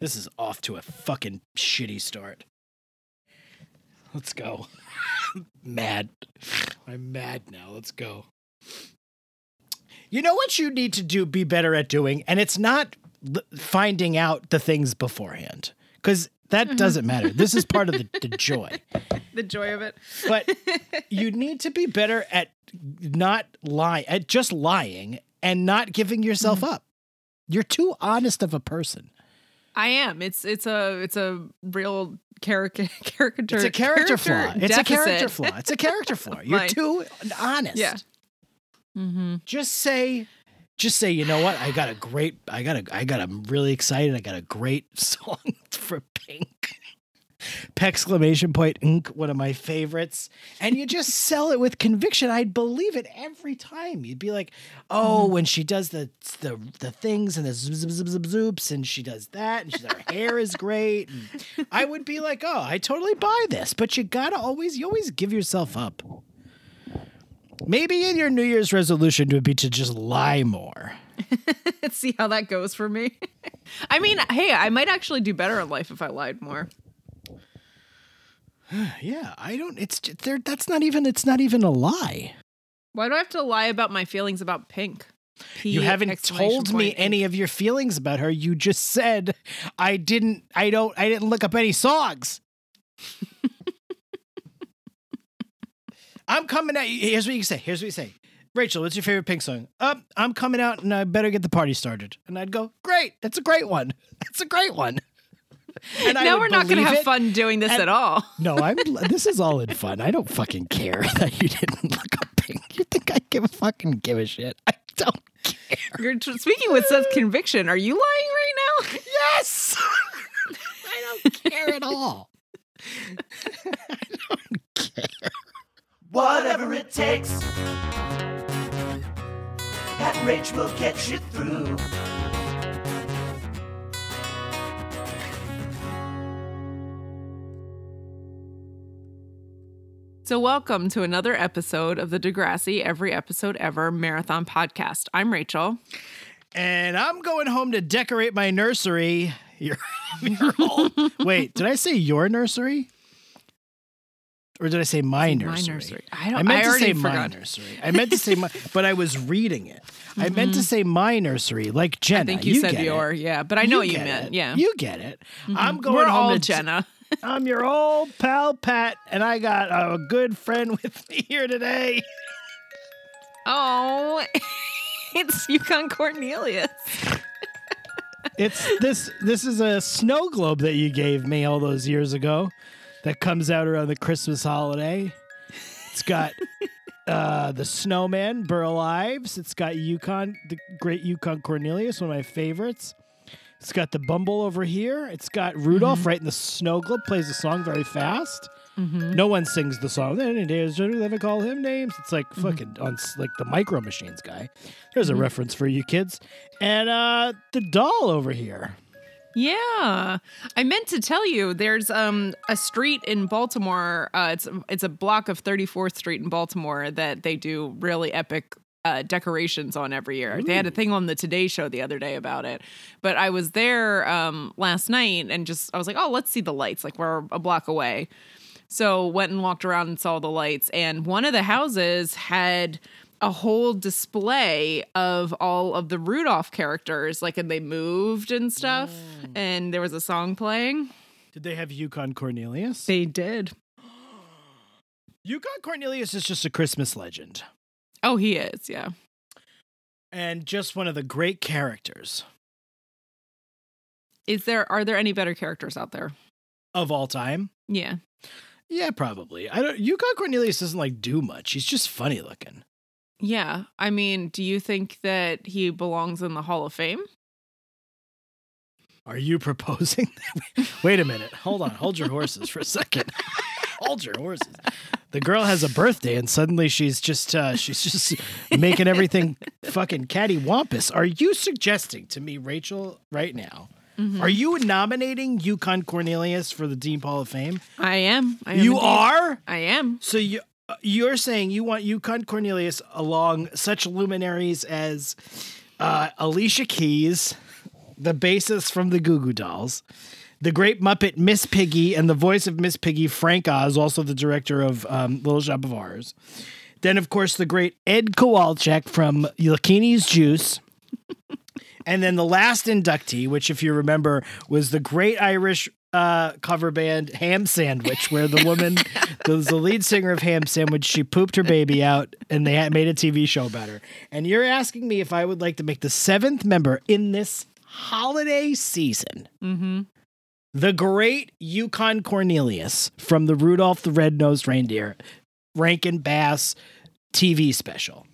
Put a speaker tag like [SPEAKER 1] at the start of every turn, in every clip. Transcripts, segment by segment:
[SPEAKER 1] This is off to a fucking shitty start. Let's go. mad. I'm mad now. Let's go. You know what you need to do be better at doing and it's not l- finding out the things beforehand cuz that mm-hmm. doesn't matter. This is part of the, the joy.
[SPEAKER 2] The joy of it.
[SPEAKER 1] But you need to be better at not lying, at just lying and not giving yourself mm-hmm. up. You're too honest of a person.
[SPEAKER 2] I am. It's it's a it's a real caricature. caricature
[SPEAKER 1] It's a character, flaw. It's a character flaw. It's a character flaw. You're
[SPEAKER 2] Mine.
[SPEAKER 1] too honest.
[SPEAKER 2] Yeah. Mm-hmm.
[SPEAKER 1] Just say, just say, you know what? I got a great, I got a, I got, I'm really excited. I got a great song for Pink. Exclamation point, ink, one of my favorites. And you just sell it with conviction. I'd believe it every time. You'd be like, oh, mm-hmm. when she does the the the things and the zoop, zoop, zoop, zoop, zoops, and she does that, and she, her hair is great. And I would be like, oh, I totally buy this. But you gotta always, you always give yourself up. Maybe in your New Year's resolution would be to just lie more.
[SPEAKER 2] See how that goes for me. I mean, hey, I might actually do better in life if I lied more.
[SPEAKER 1] Yeah, I don't. It's j- there. That's not even. It's not even a lie.
[SPEAKER 2] Why do I have to lie about my feelings about Pink? P
[SPEAKER 1] you haven't told me any of your feelings about her. You just said I didn't. I don't. I didn't look up any songs. I'm coming at you. Here's what you say. Here's what you say. Rachel, what's your favorite Pink song? Um, I'm coming out and I better get the party started. And I'd go, great. That's a great one. That's a great one. And
[SPEAKER 2] Now
[SPEAKER 1] would
[SPEAKER 2] we're not going to have
[SPEAKER 1] it.
[SPEAKER 2] fun doing this
[SPEAKER 1] and-
[SPEAKER 2] at all.
[SPEAKER 1] No, I'm. This is all in fun. I don't fucking care that you didn't look up Pink. You think I give a fucking give a shit? I don't care.
[SPEAKER 2] You're tr- speaking with such conviction. Are you lying right now?
[SPEAKER 1] Yes, I don't care at all. I don't care.
[SPEAKER 3] Whatever it takes. That Rach will get you through.
[SPEAKER 2] So, welcome to another episode of the Degrassi Every Episode Ever Marathon Podcast. I'm Rachel.
[SPEAKER 1] And I'm going home to decorate my nursery. Your, your old, wait, did I say your nursery? Or did I say my
[SPEAKER 2] My
[SPEAKER 1] nursery?
[SPEAKER 2] nursery. I don't.
[SPEAKER 1] I meant to
[SPEAKER 2] already
[SPEAKER 1] say my
[SPEAKER 2] forgot.
[SPEAKER 1] nursery. I meant to say my, but I was reading it. I meant to mm-hmm. say my nursery, like Jenna.
[SPEAKER 2] I think you, said your,
[SPEAKER 1] it.
[SPEAKER 2] yeah, but I know what you meant.
[SPEAKER 1] it.
[SPEAKER 2] Yeah,
[SPEAKER 1] you get it. I'm mm-hmm. going
[SPEAKER 2] we're
[SPEAKER 1] home
[SPEAKER 2] all
[SPEAKER 1] to
[SPEAKER 2] Jenna.
[SPEAKER 1] I'm your old pal Pat, and I got a good friend with me here today.
[SPEAKER 2] Oh, it's Yukon Cornelius.
[SPEAKER 1] It's this. This is a snow globe that you gave me all those years ago, that comes out around the Christmas holiday. It's got uh, the snowman Burl Ives. It's got Yukon, the great Yukon Cornelius, one of my favorites. It's got the Bumble over here. It's got Rudolph right in the snow globe. Plays the song very fast. No one sings the song. Then it is never call him names. It's like fucking on like the Micro Machines guy. There's a reference for you kids. And uh the doll over here.
[SPEAKER 2] Yeah, I meant to tell you. There's um a street in Baltimore. Uh, it's it's a block of 34th Street in Baltimore that they do really epic. Uh, decorations on every year. They had a thing on the Today Show the other day about it. But I was there um, last night and just I was like, oh, let's see the lights. Like we're a block away. So went and walked around and saw the lights, and one of the houses had a whole display of all of the Rudolph characters, like and they moved and stuff, and there was a song playing.
[SPEAKER 1] Did they have Yukon Cornelius?
[SPEAKER 2] They did.
[SPEAKER 1] Yukon Cornelius is just a Christmas legend
[SPEAKER 2] Oh, he is, yeah.
[SPEAKER 1] and just one of the great characters
[SPEAKER 2] Is there are there any better characters out there?
[SPEAKER 1] of all time.
[SPEAKER 2] Yeah.
[SPEAKER 1] Yeah, probably. I don't. Yukon Cornelius doesn't like do much. He's just funny looking.
[SPEAKER 2] Yeah. I mean, do you think that he belongs in the Hall of Fame?
[SPEAKER 1] Are you proposing? Wait a minute. Hold on. Hold your horses for a second. Hold your horses. The girl has a birthday, and suddenly she's just uh, she's just making everything fucking cattywampus. Are you suggesting to me, Rachel, right now?
[SPEAKER 2] Mm-hmm.
[SPEAKER 1] Are you nominating Yukon Cornelius for the Dean Hall of Fame?
[SPEAKER 2] I am. I am
[SPEAKER 1] you
[SPEAKER 2] indeed.
[SPEAKER 1] are.
[SPEAKER 2] I am.
[SPEAKER 1] So you uh, you're saying you want Yukon Cornelius along such luminaries as uh, Alicia Keys, the bassist from the Goo Goo Dolls, the great Muppet Miss Piggy, and the voice of Miss Piggy, Frank Oz, also the director of um, Little Shop of Horrors. Then, of course, the great Ed Kowalczyk from Lakini's Juice. and then the last inductee, which, if you remember, was the great Irish uh, cover band Ham Sandwich, where the woman, the, the lead singer of Ham Sandwich, she pooped her baby out, and they had made a TV show about her. And you're asking me if I would like to make the seventh member in this holiday season.
[SPEAKER 2] Mm-hmm.
[SPEAKER 1] The great Yukon Cornelius from the Rudolph the Red-Nosed Reindeer Rankin Bass TV special.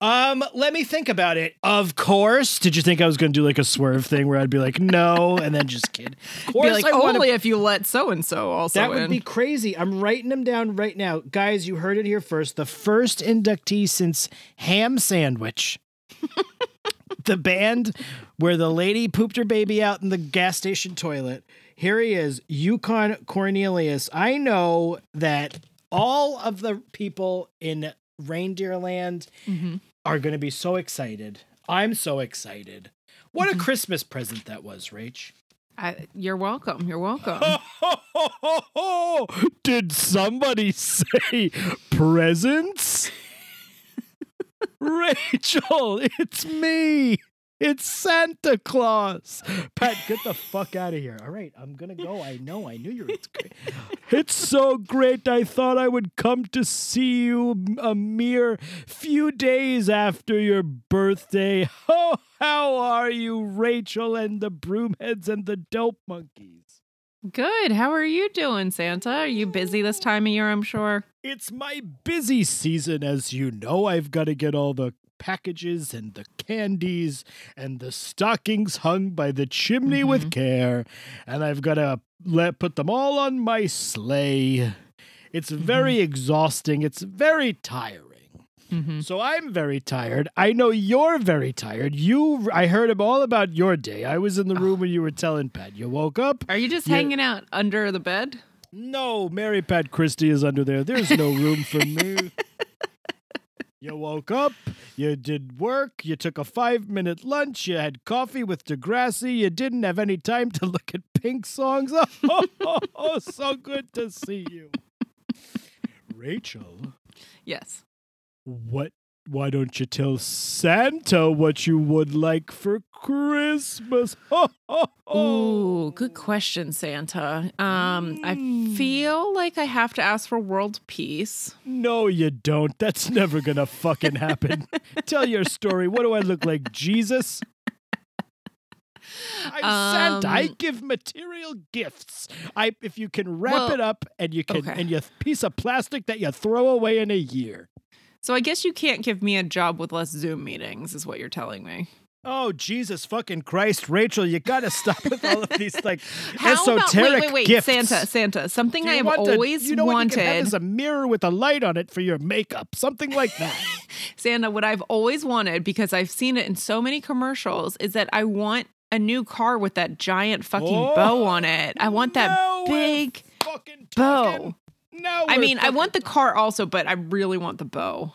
[SPEAKER 1] Um, let me think about it. Of course. Did you think I was going to do like a swerve thing where I'd be like, no, and then just kid? Of
[SPEAKER 2] Be like
[SPEAKER 1] I wanna-
[SPEAKER 2] only if you let so and so also
[SPEAKER 1] that would
[SPEAKER 2] in.
[SPEAKER 1] be crazy. I'm writing them down right now. Guys, you heard it here first. The first inductee since Ham Sandwich. the band where the lady pooped her baby out in the gas station toilet. Here he is, Yukon Cornelius. I know that all of the people in Reindeerland
[SPEAKER 2] Mhm.
[SPEAKER 1] are going to be so excited. I'm so excited. What a Christmas present that was, Rach.
[SPEAKER 2] I, you're welcome. You're welcome.
[SPEAKER 1] Did somebody say presents? Rachel, it's me. It's Santa Claus. Pat, get the fuck out of here. All right, I'm gonna go. I know. I knew you were. It's great. It's so great. I thought I would come to see you a mere few days after your birthday. Oh, how are you, Rachel and the Broomheads and the Dope Monkeys?
[SPEAKER 2] Good. How are you doing, Santa? Are you busy this time of year? I'm sure.
[SPEAKER 1] It's my busy season, as you know. I've got to get all the packages and the candies and the stockings hung by the chimney with mm-hmm. care, and I've got to let put them all on my sleigh. It's very mm-hmm. exhausting. It's very tiring.
[SPEAKER 2] Mm-hmm.
[SPEAKER 1] So I'm very tired. I know you're very tired. You, I heard him all about your day. I was in the room when you were telling Pat. You woke up.
[SPEAKER 2] Are you just hanging out under the bed?
[SPEAKER 1] No, Mary Pat Christie is under there. There's no room for me. You woke up, you did work, you took a five minute lunch, you had coffee with Degrassi, you didn't have any time to look at Pink songs. Oh, oh, Oh, so good to see you. Rachel,
[SPEAKER 2] Yes.
[SPEAKER 1] What? Why don't you tell Santa what you would like for Christmas?
[SPEAKER 2] Ooh, good question, Santa. Um, I feel like I have to ask for world peace.
[SPEAKER 1] No, you don't. That's never gonna fucking happen. Tell your story. What do I look like, Jesus? I'm Santa. I
[SPEAKER 2] Um,
[SPEAKER 1] give material gifts. I if you can wrap
[SPEAKER 2] Well,
[SPEAKER 1] it up and you can
[SPEAKER 2] okay.
[SPEAKER 1] and you piece of plastic that you throw away in a year.
[SPEAKER 2] So I guess you can't give me a job with less Zoom meetings, is what you're telling me.
[SPEAKER 1] Oh Jesus fucking Christ, Rachel! You gotta stop with all of these like
[SPEAKER 2] How about
[SPEAKER 1] esoteric
[SPEAKER 2] wait, wait, wait,
[SPEAKER 1] gifts.
[SPEAKER 2] Santa, Santa, something I have
[SPEAKER 1] want a-
[SPEAKER 2] always
[SPEAKER 1] you know what you can have
[SPEAKER 2] wanted.
[SPEAKER 1] is a mirror with a light on it for your makeup, something like that.
[SPEAKER 2] Santa, what I've always wanted because I've seen it in so many commercials is that I want a new car with that giant fucking
[SPEAKER 1] Oh,
[SPEAKER 2] bow on it. I want that
[SPEAKER 1] Now
[SPEAKER 2] big
[SPEAKER 1] fucking
[SPEAKER 2] bow.
[SPEAKER 1] Now
[SPEAKER 2] I mean, I want the car also, but I really want the bow.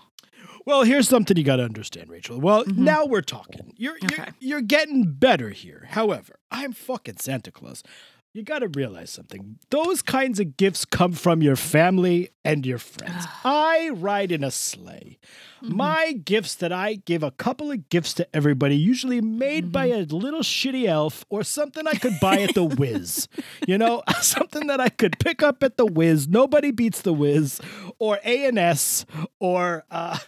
[SPEAKER 1] Well, here's something you got to understand, Rachel. Well, now we're talking. You're, you're
[SPEAKER 2] Mm-hmm.
[SPEAKER 1] You're getting better here. However, I'm fucking Santa Claus. You got to realize something. Those kinds of gifts come from your family and your friends. I ride in a sleigh.
[SPEAKER 2] Mm-hmm.
[SPEAKER 1] My gifts that I give a couple of gifts to everybody, usually made by
[SPEAKER 2] Mm-hmm.
[SPEAKER 1] a little shitty elf or something I could buy at the Wiz. you know, something that I could pick up at the Wiz. Nobody beats the Wiz or A&S or uh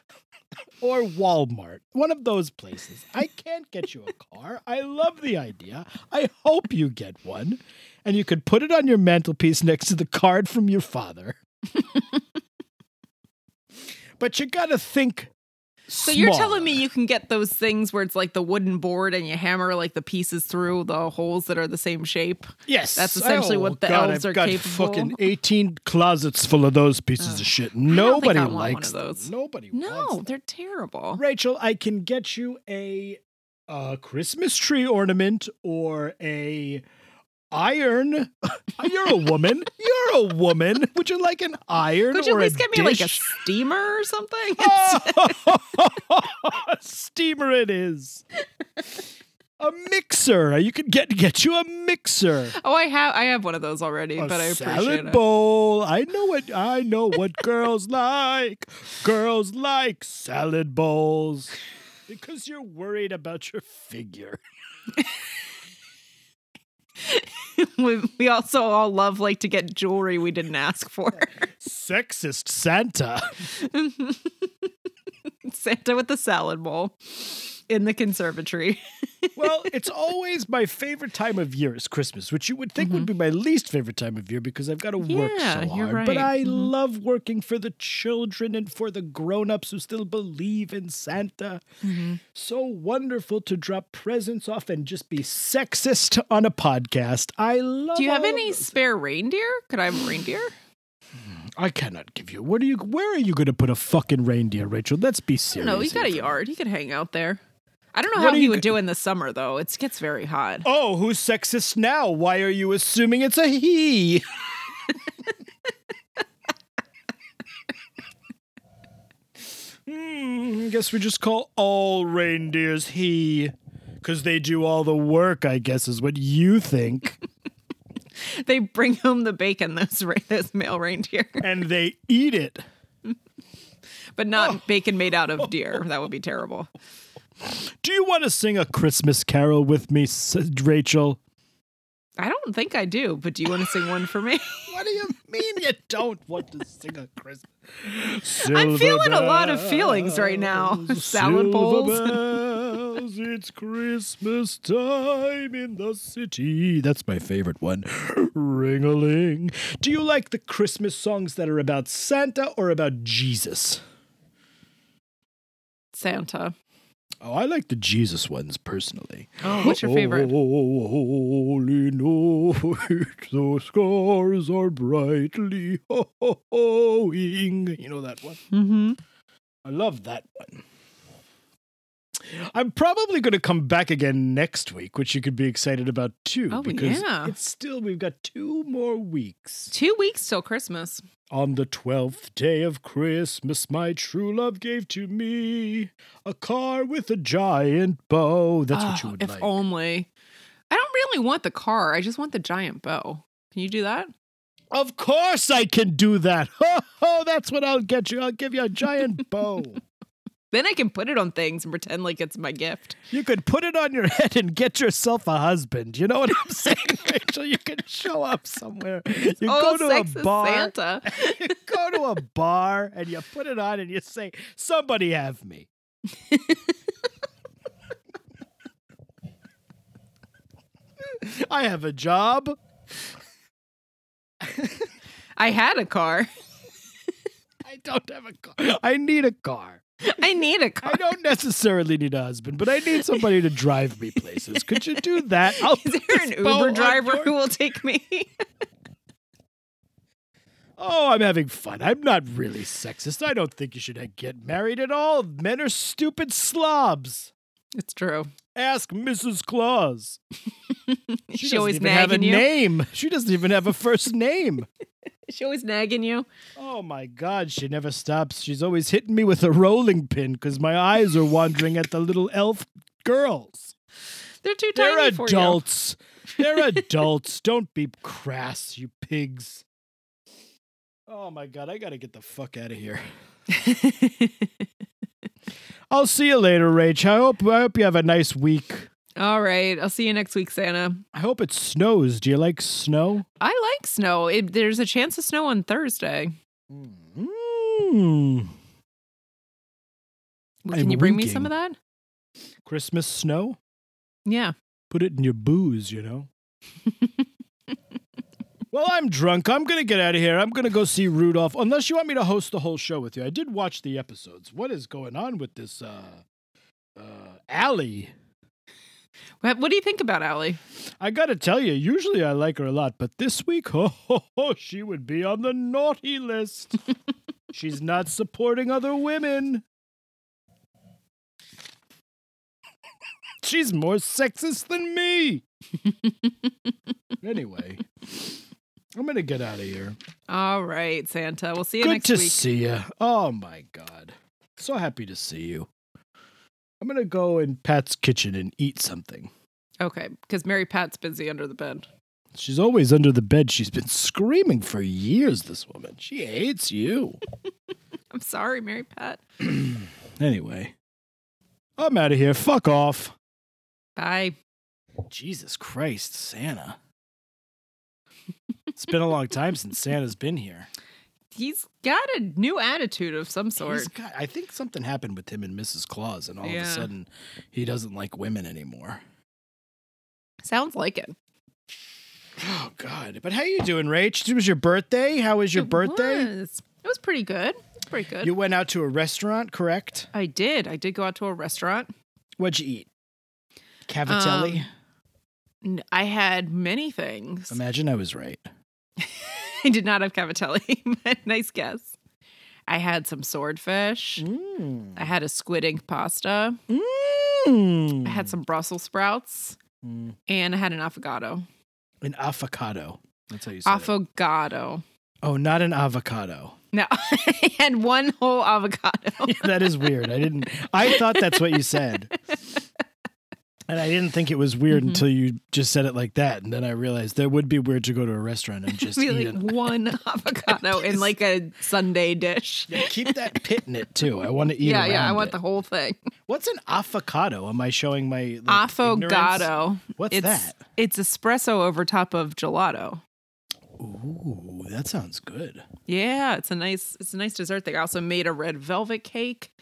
[SPEAKER 1] or Walmart, one of those places. I can't get you a car. I love the idea. I hope you get one. And you could put it on your mantelpiece next to the card from your father. but you got to think.
[SPEAKER 2] So you're telling me you can get those things where it's like the wooden board and you hammer like the pieces through the holes that are the same shape.
[SPEAKER 1] Yes,
[SPEAKER 2] That's essentially
[SPEAKER 1] Oh,
[SPEAKER 2] what the
[SPEAKER 1] God,
[SPEAKER 2] elves
[SPEAKER 1] I've
[SPEAKER 2] are
[SPEAKER 1] got
[SPEAKER 2] capable.
[SPEAKER 1] Fucking eighteen closets full of those pieces of shit. Nobody
[SPEAKER 2] I want one
[SPEAKER 1] likes
[SPEAKER 2] those.
[SPEAKER 1] Nobody.
[SPEAKER 2] No, they're terrible.
[SPEAKER 1] Rachel, I can get you a, a Christmas tree ornament or a iron. You're a woman. You're a woman. Would you like an iron
[SPEAKER 2] Could you
[SPEAKER 1] or
[SPEAKER 2] at least
[SPEAKER 1] a
[SPEAKER 2] get me like a steamer or something?
[SPEAKER 1] Steamer it is. A mixer. You could get get you a mixer.
[SPEAKER 2] Oh, I have I have one of those already,
[SPEAKER 1] A
[SPEAKER 2] but I appreciate it.
[SPEAKER 1] salad
[SPEAKER 2] it.
[SPEAKER 1] bowl. I know what I know what girls like. Girls like salad bowls because you're worried about your figure.
[SPEAKER 2] we, we also all love like to get jewelry we didn't ask for.
[SPEAKER 1] Sexist Santa.
[SPEAKER 2] Santa with the salad bowl in the conservatory.
[SPEAKER 1] well, it's always my favorite time of year is Christmas, which you would think would be my least favorite time of year because I've got to work
[SPEAKER 2] Yeah,
[SPEAKER 1] so hard. But
[SPEAKER 2] right.
[SPEAKER 1] I
[SPEAKER 2] Mhm.
[SPEAKER 1] love working for the children and for the grown-ups who still believe in Santa. So wonderful to drop presents off and just be sexist on a podcast. I love
[SPEAKER 2] Do you have any spare reindeer? Could I have a reindeer?
[SPEAKER 1] I cannot give you. What are you where are you going to put a fucking reindeer, Rachel? Let's be serious.
[SPEAKER 2] No, he's got a yard. He could hang out there. I don't know
[SPEAKER 1] What
[SPEAKER 2] how he
[SPEAKER 1] you
[SPEAKER 2] would
[SPEAKER 1] g-
[SPEAKER 2] do in the summer though. It gets very hot.
[SPEAKER 1] Oh, who's sexist now? Why are you assuming it's a he? Hmm, I guess we just call all reindeers he. Because they do all the work, I guess, is what you think.
[SPEAKER 2] They bring home the bacon, those re- those male reindeer,
[SPEAKER 1] and they eat it.
[SPEAKER 2] but not bacon made out of deer. That would be terrible.
[SPEAKER 1] Do you want to sing a Christmas carol with me, Rachel?
[SPEAKER 2] I don't think I do, but do you want to sing one for me?
[SPEAKER 1] What do you mean you don't want to sing a Christmas?
[SPEAKER 2] I'm feeling a lot of feelings right now. Salad bowls.
[SPEAKER 1] bells, it's Christmas time in the city. That's my favorite one. Ring a ling. Do you like the Christmas songs that are about Santa or about Jesus?
[SPEAKER 2] Santa.
[SPEAKER 1] Oh, I like the Jesus ones personally.
[SPEAKER 2] What's your favorite?
[SPEAKER 1] Oh, holy night, the stars are brightly ho-ho-hoing. You know that one?
[SPEAKER 2] Mm-hmm.
[SPEAKER 1] I love that one. I'm probably going to come back again next week, which you could be excited about too.
[SPEAKER 2] Oh,
[SPEAKER 1] because
[SPEAKER 2] yeah.
[SPEAKER 1] it's still, we've got two more weeks.
[SPEAKER 2] Two weeks till Christmas.
[SPEAKER 1] On the twelfth day of Christmas, my true love gave to me a car with a giant bow. That's what you
[SPEAKER 2] Oh,
[SPEAKER 1] would
[SPEAKER 2] if
[SPEAKER 1] like.
[SPEAKER 2] only. I don't really want the car. I just want the giant bow. Can you do that?
[SPEAKER 1] Of course I can do that. Oh, that's what I'll get you. I'll give you a giant bow.
[SPEAKER 2] Then I can put it on things and pretend like it's my gift.
[SPEAKER 1] You could put it on your head and get yourself a husband. You know what I'm saying, Rachel? You can show up somewhere. You
[SPEAKER 2] oh,
[SPEAKER 1] go to a bar.
[SPEAKER 2] Santa.
[SPEAKER 1] You go to a bar and you put it on and you say, "Somebody have me." I have a job.
[SPEAKER 2] I had a car.
[SPEAKER 1] I don't have a car. I need a car.
[SPEAKER 2] I need a car.
[SPEAKER 1] I don't necessarily need a husband, but I need somebody to drive me places. Could you do that? I'll
[SPEAKER 2] Is there an Uber driver
[SPEAKER 1] your-
[SPEAKER 2] who will take me?
[SPEAKER 1] Oh, I'm having fun. I'm not really sexist. I don't think you should get married at all. Men are stupid slobs.
[SPEAKER 2] it's true.
[SPEAKER 1] Ask Mrs. Claus. She,
[SPEAKER 2] She, always
[SPEAKER 1] doesn't even have a
[SPEAKER 2] you.
[SPEAKER 1] name. She doesn't even have a first name.
[SPEAKER 2] She always nagging you.
[SPEAKER 1] Oh my God, she never stops. She's always hitting me with a rolling pin because my eyes are wandering at the little elf girls.
[SPEAKER 2] They're too
[SPEAKER 1] They're
[SPEAKER 2] tiny for
[SPEAKER 1] adults. They're adults. Don't be crass, you pigs. Oh my God, I gotta get the fuck out of here. I'll see you later, Rach. I hope I hope you have a nice week.
[SPEAKER 2] All right. I'll see you next week, Santa.
[SPEAKER 1] I hope it snows. Do you like snow?
[SPEAKER 2] I like snow. It, there's a chance of snow on Thursday.
[SPEAKER 1] Mm.
[SPEAKER 2] Can
[SPEAKER 1] I'm
[SPEAKER 2] you bring me some of that?
[SPEAKER 1] Christmas snow?
[SPEAKER 2] Yeah.
[SPEAKER 1] Put it in your booze, you know. well, I'm drunk. I'm going to get out of here. I'm going to go see Rudolph. Unless you want me to host the whole show with you. I did watch the episodes. What is going on with this uh uh Alli?
[SPEAKER 2] What, do you think about Alli?
[SPEAKER 1] I got to tell you, usually I like her a lot, but this week, ho, ho, ho, she would be on the naughty list. She's not supporting other women. She's more sexist than me. anyway, I'm to get out of here.
[SPEAKER 2] All right, Santa. We'll see you
[SPEAKER 1] Good
[SPEAKER 2] next
[SPEAKER 1] to
[SPEAKER 2] week.
[SPEAKER 1] see you. Oh my God. So happy to see you. I'm to go in Pat's kitchen and eat something.
[SPEAKER 2] Okay, because Mary Pat's busy under the bed.
[SPEAKER 1] She's always under the bed. She's been screaming for years, this woman. She hates you.
[SPEAKER 2] I'm sorry, Mary Pat.
[SPEAKER 1] Anyway, I'm out of here. Fuck off.
[SPEAKER 2] Bye.
[SPEAKER 1] Jesus Christ, Santa. it's been a long time since Santa's been here.
[SPEAKER 2] He's got a new attitude of some sort.
[SPEAKER 1] He's got, I think something happened with him and Mrs. Claus, and all of a sudden he doesn't like women anymore.
[SPEAKER 2] Sounds like it.
[SPEAKER 1] Oh God! But how are you doing, Rach? It was your birthday. How was your
[SPEAKER 2] It
[SPEAKER 1] birthday?
[SPEAKER 2] was. It was pretty good. It's pretty good.
[SPEAKER 1] You went out to a restaurant, correct?
[SPEAKER 2] I did. I did go out to a restaurant.
[SPEAKER 1] What'd you eat? Cavatelli.
[SPEAKER 2] Um, I had many things.
[SPEAKER 1] Imagine I was right.
[SPEAKER 2] I did not have cavatelli, but nice guess. I had some swordfish.
[SPEAKER 1] Mm.
[SPEAKER 2] I had a squid ink pasta.
[SPEAKER 1] Mm.
[SPEAKER 2] I had some Brussels sprouts,
[SPEAKER 1] Mm.
[SPEAKER 2] and I had an affogato.
[SPEAKER 1] an avocado. That's how you say it.
[SPEAKER 2] Affogato.
[SPEAKER 1] Oh, not an avocado.
[SPEAKER 2] No, I had one whole avocado.
[SPEAKER 1] that is weird. I didn't. I thought that's what you said, and I didn't think it was weird
[SPEAKER 2] Mhm.
[SPEAKER 1] until you just said it like that, and then I realized that would be weird to go to a restaurant and just eat
[SPEAKER 2] like
[SPEAKER 1] it.
[SPEAKER 2] one avocado in like a Sunday dish.
[SPEAKER 1] Yeah, keep that pit in it too. I want to eat. It.
[SPEAKER 2] Yeah, yeah. I want
[SPEAKER 1] it.
[SPEAKER 2] the whole thing.
[SPEAKER 1] What's an avocado? Am I showing my like, ignorance? What's
[SPEAKER 2] it's,
[SPEAKER 1] that?
[SPEAKER 2] It's espresso over top of gelato.
[SPEAKER 1] Ooh, that sounds good.
[SPEAKER 2] Yeah, it's a nice it's a nice dessert. I also made a red velvet cake.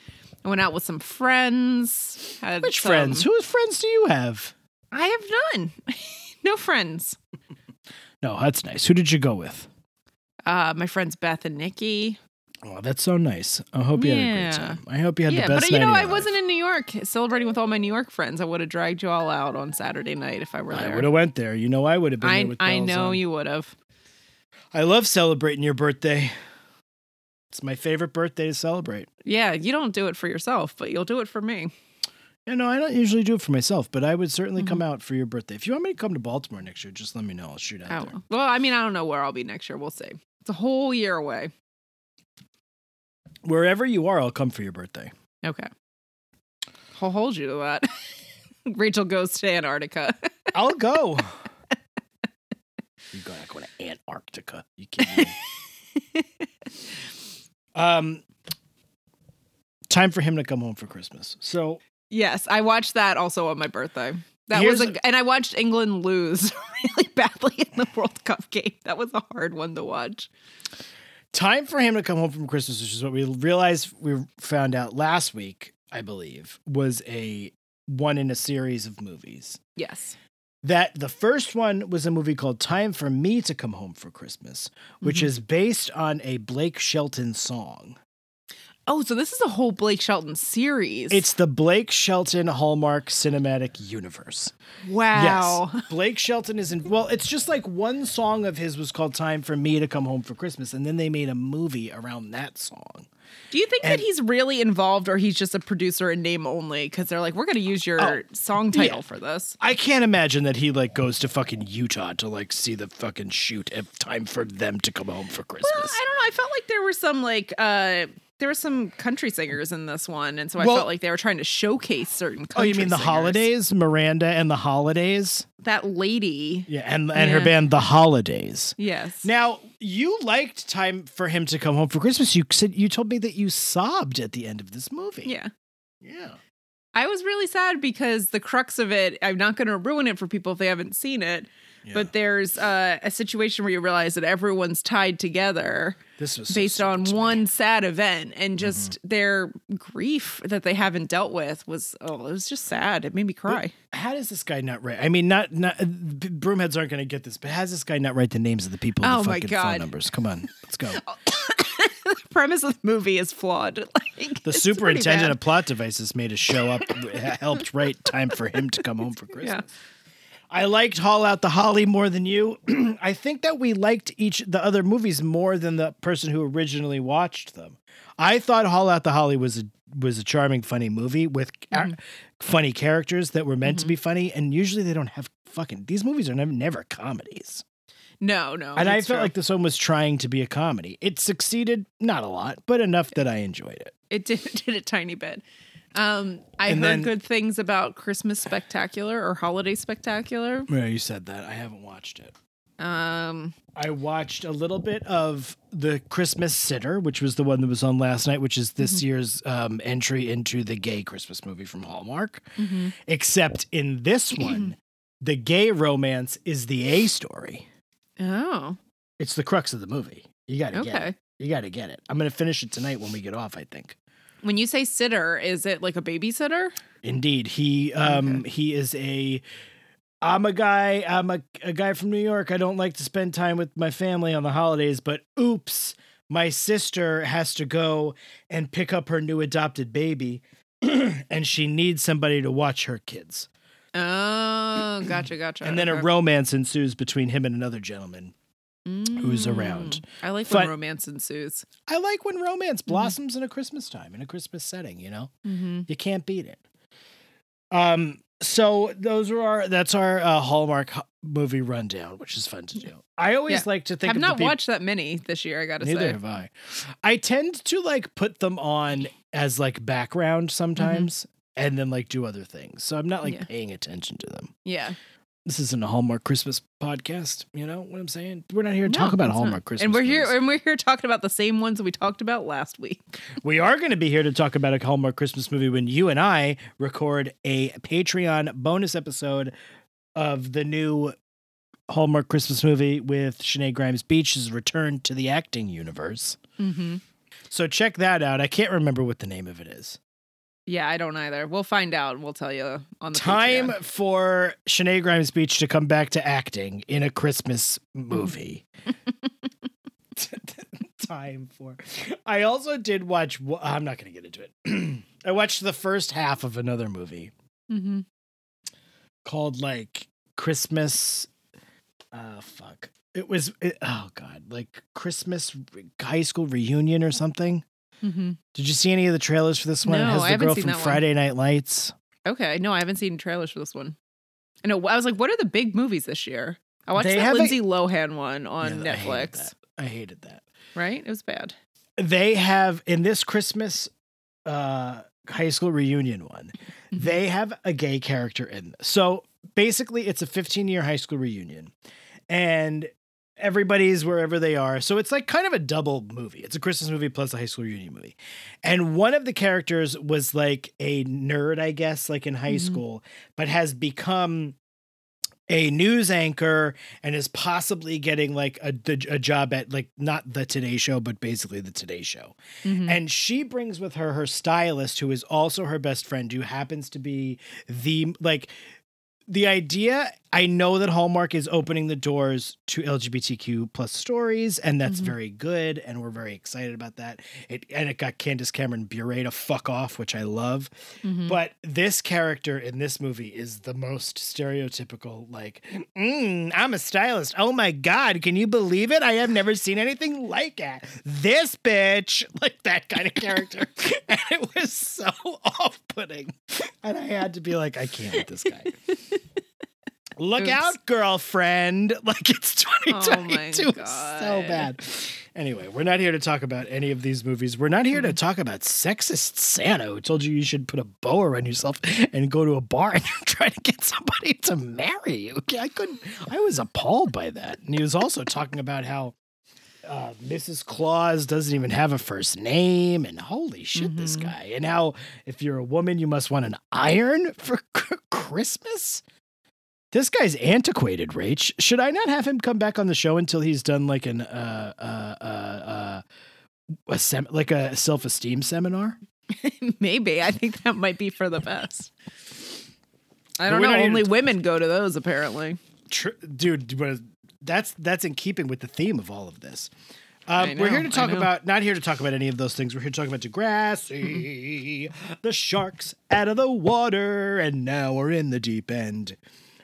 [SPEAKER 2] I went out with some friends. Had
[SPEAKER 1] Which
[SPEAKER 2] some-
[SPEAKER 1] friends? Whose friends do you have?
[SPEAKER 2] I have none. no friends.
[SPEAKER 1] No, that's nice. Who did you go with?
[SPEAKER 2] Uh, my friends Beth and Nikki.
[SPEAKER 1] Oh, that's so nice. I hope you had a great time. I hope you had
[SPEAKER 2] yeah,
[SPEAKER 1] the best time.
[SPEAKER 2] but you know, I
[SPEAKER 1] your
[SPEAKER 2] wasn't in New York celebrating with all my New York friends. I would have dragged you all out on Saturday night if I were there.
[SPEAKER 1] I would have went there. You know, I would have been there
[SPEAKER 2] I, I know
[SPEAKER 1] on.
[SPEAKER 2] you would have.
[SPEAKER 1] I love celebrating your birthday. It's my favorite birthday to celebrate.
[SPEAKER 2] Yeah, you don't do it for yourself, but you'll do it for me.
[SPEAKER 1] You know, I don't usually do it for myself, but I would certainly come
[SPEAKER 2] Mm-hmm.
[SPEAKER 1] out for your birthday. If you want me to come to Baltimore next year, just let me know. I'll shoot out
[SPEAKER 2] Oh,
[SPEAKER 1] there.
[SPEAKER 2] well, I mean, I don't know where I'll be next year. We'll see. It's a whole year away.
[SPEAKER 1] Wherever you are, I'll come for your birthday.
[SPEAKER 2] Okay. I'll hold you to that. Rachel goes to Antarctica.
[SPEAKER 1] I'll go. you gotta go to Antarctica. You kidding me? um, time for him to come home for Christmas. So
[SPEAKER 2] yes, I watched that also on my birthday. That was a, and I watched England lose really badly in the World Cup game. That was a hard one to watch.
[SPEAKER 1] time for him to come home from Christmas, which is what we realized we found out last week, I believe, was a one in a series of movies.
[SPEAKER 2] Yes.
[SPEAKER 1] That the first one was a movie called Time for Me to Come Home for Christmas, which
[SPEAKER 2] Mhm.
[SPEAKER 1] is based on a Blake Shelton song.
[SPEAKER 2] Oh, so this is a whole Blake Shelton series.
[SPEAKER 1] It's the Blake Shelton Hallmark Cinematic Universe.
[SPEAKER 2] wow.
[SPEAKER 1] Yes. Blake Shelton is in. Well, it's just like one song of his was called Time for Me to Come Home for Christmas. And then they made a movie around that song.
[SPEAKER 2] Do you think
[SPEAKER 1] And-
[SPEAKER 2] that he's really involved or he's just a producer in name only? Because they're like, we're going to use your
[SPEAKER 1] Oh,
[SPEAKER 2] song
[SPEAKER 1] yeah.
[SPEAKER 2] title for this.
[SPEAKER 1] I can't imagine that he like goes to fucking Utah to like see the fucking shoot if time for them to come home for Christmas.
[SPEAKER 2] Well, I don't know. I felt like there were some like uh there were some country singers in this one, and so I
[SPEAKER 1] Well-
[SPEAKER 2] felt like they were trying to showcase certain.
[SPEAKER 1] oh, you mean the
[SPEAKER 2] singers.
[SPEAKER 1] holidays? Miranda and the holidays?
[SPEAKER 2] That lady.
[SPEAKER 1] Yeah, and and her band The Holidays.
[SPEAKER 2] Yes.
[SPEAKER 1] Now, you liked time for him to come home for Christmas. You said you told me that you sobbed at the end of this movie.
[SPEAKER 2] yeah.
[SPEAKER 1] Yeah.
[SPEAKER 2] I was really sad because the crux of it, I'm not going to ruin it for people if they haven't seen it,
[SPEAKER 1] Yeah.
[SPEAKER 2] but there's uh, a situation where you realize that everyone's tied together
[SPEAKER 1] this was
[SPEAKER 2] based
[SPEAKER 1] stupid
[SPEAKER 2] on one sad event and
[SPEAKER 1] Mm-hmm.
[SPEAKER 2] just their grief that they haven't dealt with was oh it was just sad it made me cry
[SPEAKER 1] How does this guy not write? I mean, not not b- broomheads aren't going to get this, but how does this guy not write the names of the people?
[SPEAKER 2] Oh
[SPEAKER 1] the
[SPEAKER 2] my God.
[SPEAKER 1] phone numbers. Come on, let's go.
[SPEAKER 2] the premise of the movie is flawed like,
[SPEAKER 1] The superintendent of plot devices made a show up, helped write time for him to come home for Christmas.
[SPEAKER 2] yeah
[SPEAKER 1] I liked Haul Out the Holly more than you. I think that we liked each the other movies more than the person who originally watched them. I thought Haul Out the Holly was a was a charming, funny movie with
[SPEAKER 2] Mm-hmm.
[SPEAKER 1] funny characters that were meant to be funny, and usually they don't have fucking. These movies are never, never comedies,
[SPEAKER 2] no no
[SPEAKER 1] and I felt
[SPEAKER 2] true.
[SPEAKER 1] like this one was trying to be a comedy. It succeeded, not a lot, but enough that I enjoyed it.
[SPEAKER 2] it did, did a tiny bit Um, I
[SPEAKER 1] And
[SPEAKER 2] heard
[SPEAKER 1] then-
[SPEAKER 2] good things about Christmas Spectacular or Holiday Spectacular.
[SPEAKER 1] Yeah, you said that. I haven't watched it.
[SPEAKER 2] Um,
[SPEAKER 1] I watched a little bit of the Christmas Sitter, which was the one that was on last night, which is this year's um, entry into the gay Christmas movie from Hallmark.
[SPEAKER 2] mhm.
[SPEAKER 1] Except in this one, the gay romance is the A story.
[SPEAKER 2] oh,
[SPEAKER 1] It's the crux of the movie. You got to get it. You got to get it. I'm going to finish it tonight when we get off, I think.
[SPEAKER 2] When you say sitter, is it like a babysitter?
[SPEAKER 1] Indeed, he um he is a I'm a guy, I'm a, a guy from New York. I don't like to spend time with my family on the holidays, but oops, my sister has to go and pick up her new adopted baby and she needs somebody to watch her kids.
[SPEAKER 2] Oh, gotcha, gotcha.
[SPEAKER 1] And then a romance ensues between him and another gentleman. Who's around.
[SPEAKER 2] Mm, I like
[SPEAKER 1] But-
[SPEAKER 2] when romance ensues.
[SPEAKER 1] I like when romance blossoms in a Christmas time, in a Christmas setting, you know?
[SPEAKER 2] Mm-hmm.
[SPEAKER 1] You can't beat it. Um. So those are our. That's our uh, Hallmark movie rundown, which is fun to do. I always
[SPEAKER 2] Yeah.
[SPEAKER 1] like to think.
[SPEAKER 2] I've
[SPEAKER 1] of
[SPEAKER 2] not
[SPEAKER 1] the peop-
[SPEAKER 2] watched that many this year. I gotta
[SPEAKER 1] Neither
[SPEAKER 2] say.
[SPEAKER 1] have I. I tend to like put them on as like background sometimes, and then like do other things. So I'm not like
[SPEAKER 2] Yeah.
[SPEAKER 1] paying attention to them.
[SPEAKER 2] Yeah,
[SPEAKER 1] This isn't a Hallmark Christmas podcast. You know what I'm saying? We're not here to
[SPEAKER 2] No,
[SPEAKER 1] talk about
[SPEAKER 2] it's not.
[SPEAKER 1] Hallmark Christmas.
[SPEAKER 2] and we're here,
[SPEAKER 1] movies.
[SPEAKER 2] and we're here talking about the same ones we talked about last week.
[SPEAKER 1] We are going to be here to talk about a Hallmark Christmas movie when you and I record a Patreon bonus episode of the new Hallmark Christmas movie with Shenae Grimes Beech's return to the acting universe.
[SPEAKER 2] Mm-hmm.
[SPEAKER 1] So check that out. I can't remember what the name of it is.
[SPEAKER 2] Yeah, I don't either. We'll find out. and We'll tell you on the
[SPEAKER 1] Time
[SPEAKER 2] Patreon.
[SPEAKER 1] for Shenae Grimes Beech to come back to acting in a Christmas movie. Time for. I also did watch. I'm not going to get into it. I watched the first half of another movie
[SPEAKER 2] Mm-hmm.
[SPEAKER 1] called like Christmas. Uh, fuck. It was. It, oh god, like Christmas high school reunion or something.
[SPEAKER 2] Mm-hmm.
[SPEAKER 1] Did you see any of the trailers for this one? it
[SPEAKER 2] No,
[SPEAKER 1] has
[SPEAKER 2] I haven't
[SPEAKER 1] girl
[SPEAKER 2] seen
[SPEAKER 1] from
[SPEAKER 2] that one.
[SPEAKER 1] Friday Night Lights.
[SPEAKER 2] Okay, no, I haven't seen trailers for this one. I know. I was like, what are the big movies this year? I watched
[SPEAKER 1] They have a-
[SPEAKER 2] Lindsay Lohan one on
[SPEAKER 1] Yeah, I hated
[SPEAKER 2] Netflix.
[SPEAKER 1] that. I hated that.
[SPEAKER 2] Right? It was bad.
[SPEAKER 1] they have in this Christmas uh high school reunion one,
[SPEAKER 2] Mhm.
[SPEAKER 1] they have a gay character in. this. So basically it's a 15 year high school reunion and everybody's wherever they are. So it's like kind of a double movie. It's a Christmas movie plus a high school reunion movie. And one of the characters was like a nerd, I guess, like in high
[SPEAKER 2] Mhm.
[SPEAKER 1] school, but has become a news anchor and is possibly getting like a, a job at like not the Today Show, but basically the Today Show.
[SPEAKER 2] Mhm.
[SPEAKER 1] And she brings with her her stylist, who is also her best friend, who happens to be the like the idea. I know that Hallmark is opening the doors to LGBTQ plus stories, and that's
[SPEAKER 2] Mhm.
[SPEAKER 1] very good, and we're very excited about that. It and it got Candace Cameron Bure to fuck off, which I love.
[SPEAKER 2] Mhm.
[SPEAKER 1] But this character in this movie is the most stereotypical, like, mm, I'm a stylist. Oh my God, can you believe it? I have never seen anything like it. This bitch, like that kind of character. and it was so off putting. And I had to be like, I can't with this guy. Look
[SPEAKER 2] Oops.
[SPEAKER 1] out, girlfriend. Like it's
[SPEAKER 2] Oh my
[SPEAKER 1] 2022. It's so bad. Anyway, we're not here to talk about any of these movies. We're not
[SPEAKER 2] Mm-hmm.
[SPEAKER 1] here to talk about sexist Santa who told you you should put a bow around yourself and go to a bar and try to get somebody to marry you. Okay, I couldn't. I was appalled by that. And he was also talking about how uh, Mrs. Claus doesn't even have a first name, and holy shit, this
[SPEAKER 2] Mhm.
[SPEAKER 1] guy. And how if you're a woman, you must want an iron for c- Christmas. This guy's antiquated, Rach. Should I not have him come back on the show until he's done like an uh uh uh, uh a sem- like a self esteem seminar?
[SPEAKER 2] Maybe. I think that might be for the best. I don't know. Only women go to those, apparently.
[SPEAKER 1] Tr- dude, but that's that's in keeping with the theme of all of this. Um, we're here to talk about not here to talk about any of those things. We're here to talk about Degrassi, the sharks out of the water, and now we're in the deep end.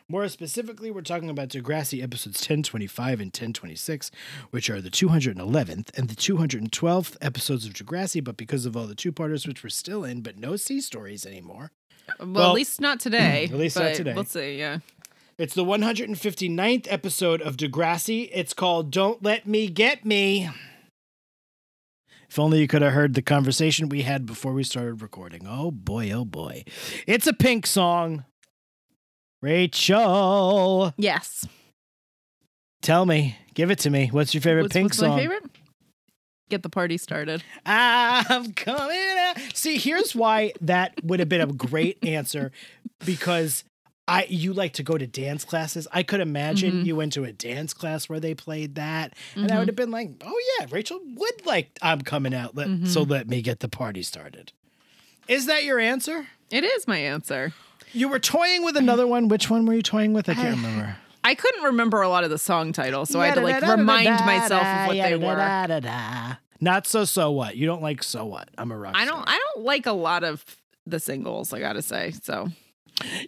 [SPEAKER 1] More specifically, we're talking about Degrassi episodes 1025 and 1026, which are the 211th and the 212th episodes of Degrassi. But because of all the two parters, which we're still in, but no sea stories anymore,
[SPEAKER 2] Well,
[SPEAKER 1] Well,
[SPEAKER 2] at least not today.
[SPEAKER 1] at least not today.
[SPEAKER 2] Let's see. Yeah.
[SPEAKER 1] It's the 159th episode of Degrassi. It's called Don't Let Me Get Me. If only you could have heard the conversation we had before we started recording. Oh boy, oh boy. It's a pink song. Rachel,
[SPEAKER 2] Yes.
[SPEAKER 1] tell me, give it to me. What's your favorite
[SPEAKER 2] What's,
[SPEAKER 1] pink
[SPEAKER 2] what's
[SPEAKER 1] song?
[SPEAKER 2] my favorite? Get the party started.
[SPEAKER 1] I'm coming out. See, here's why that would have been a great answer because I you like to go to dance classes. I could imagine
[SPEAKER 2] Mhm.
[SPEAKER 1] you went to a dance class where they played that, and I
[SPEAKER 2] Mhm.
[SPEAKER 1] would have been like, "Oh yeah, Rachel would like I'm coming out. Let, So
[SPEAKER 2] Mhm.
[SPEAKER 1] let me get the party started." Is that your answer?
[SPEAKER 2] It is my answer.
[SPEAKER 1] You were toying with another one. Which one were you toying with? I can't remember.
[SPEAKER 2] I couldn't remember a lot of the song titles, so I had to like remind myself of what they were.
[SPEAKER 1] Not so so what? You don't like so what? I'm a rock.
[SPEAKER 2] I don't. I don't like a lot of the singles, I gotta say. So,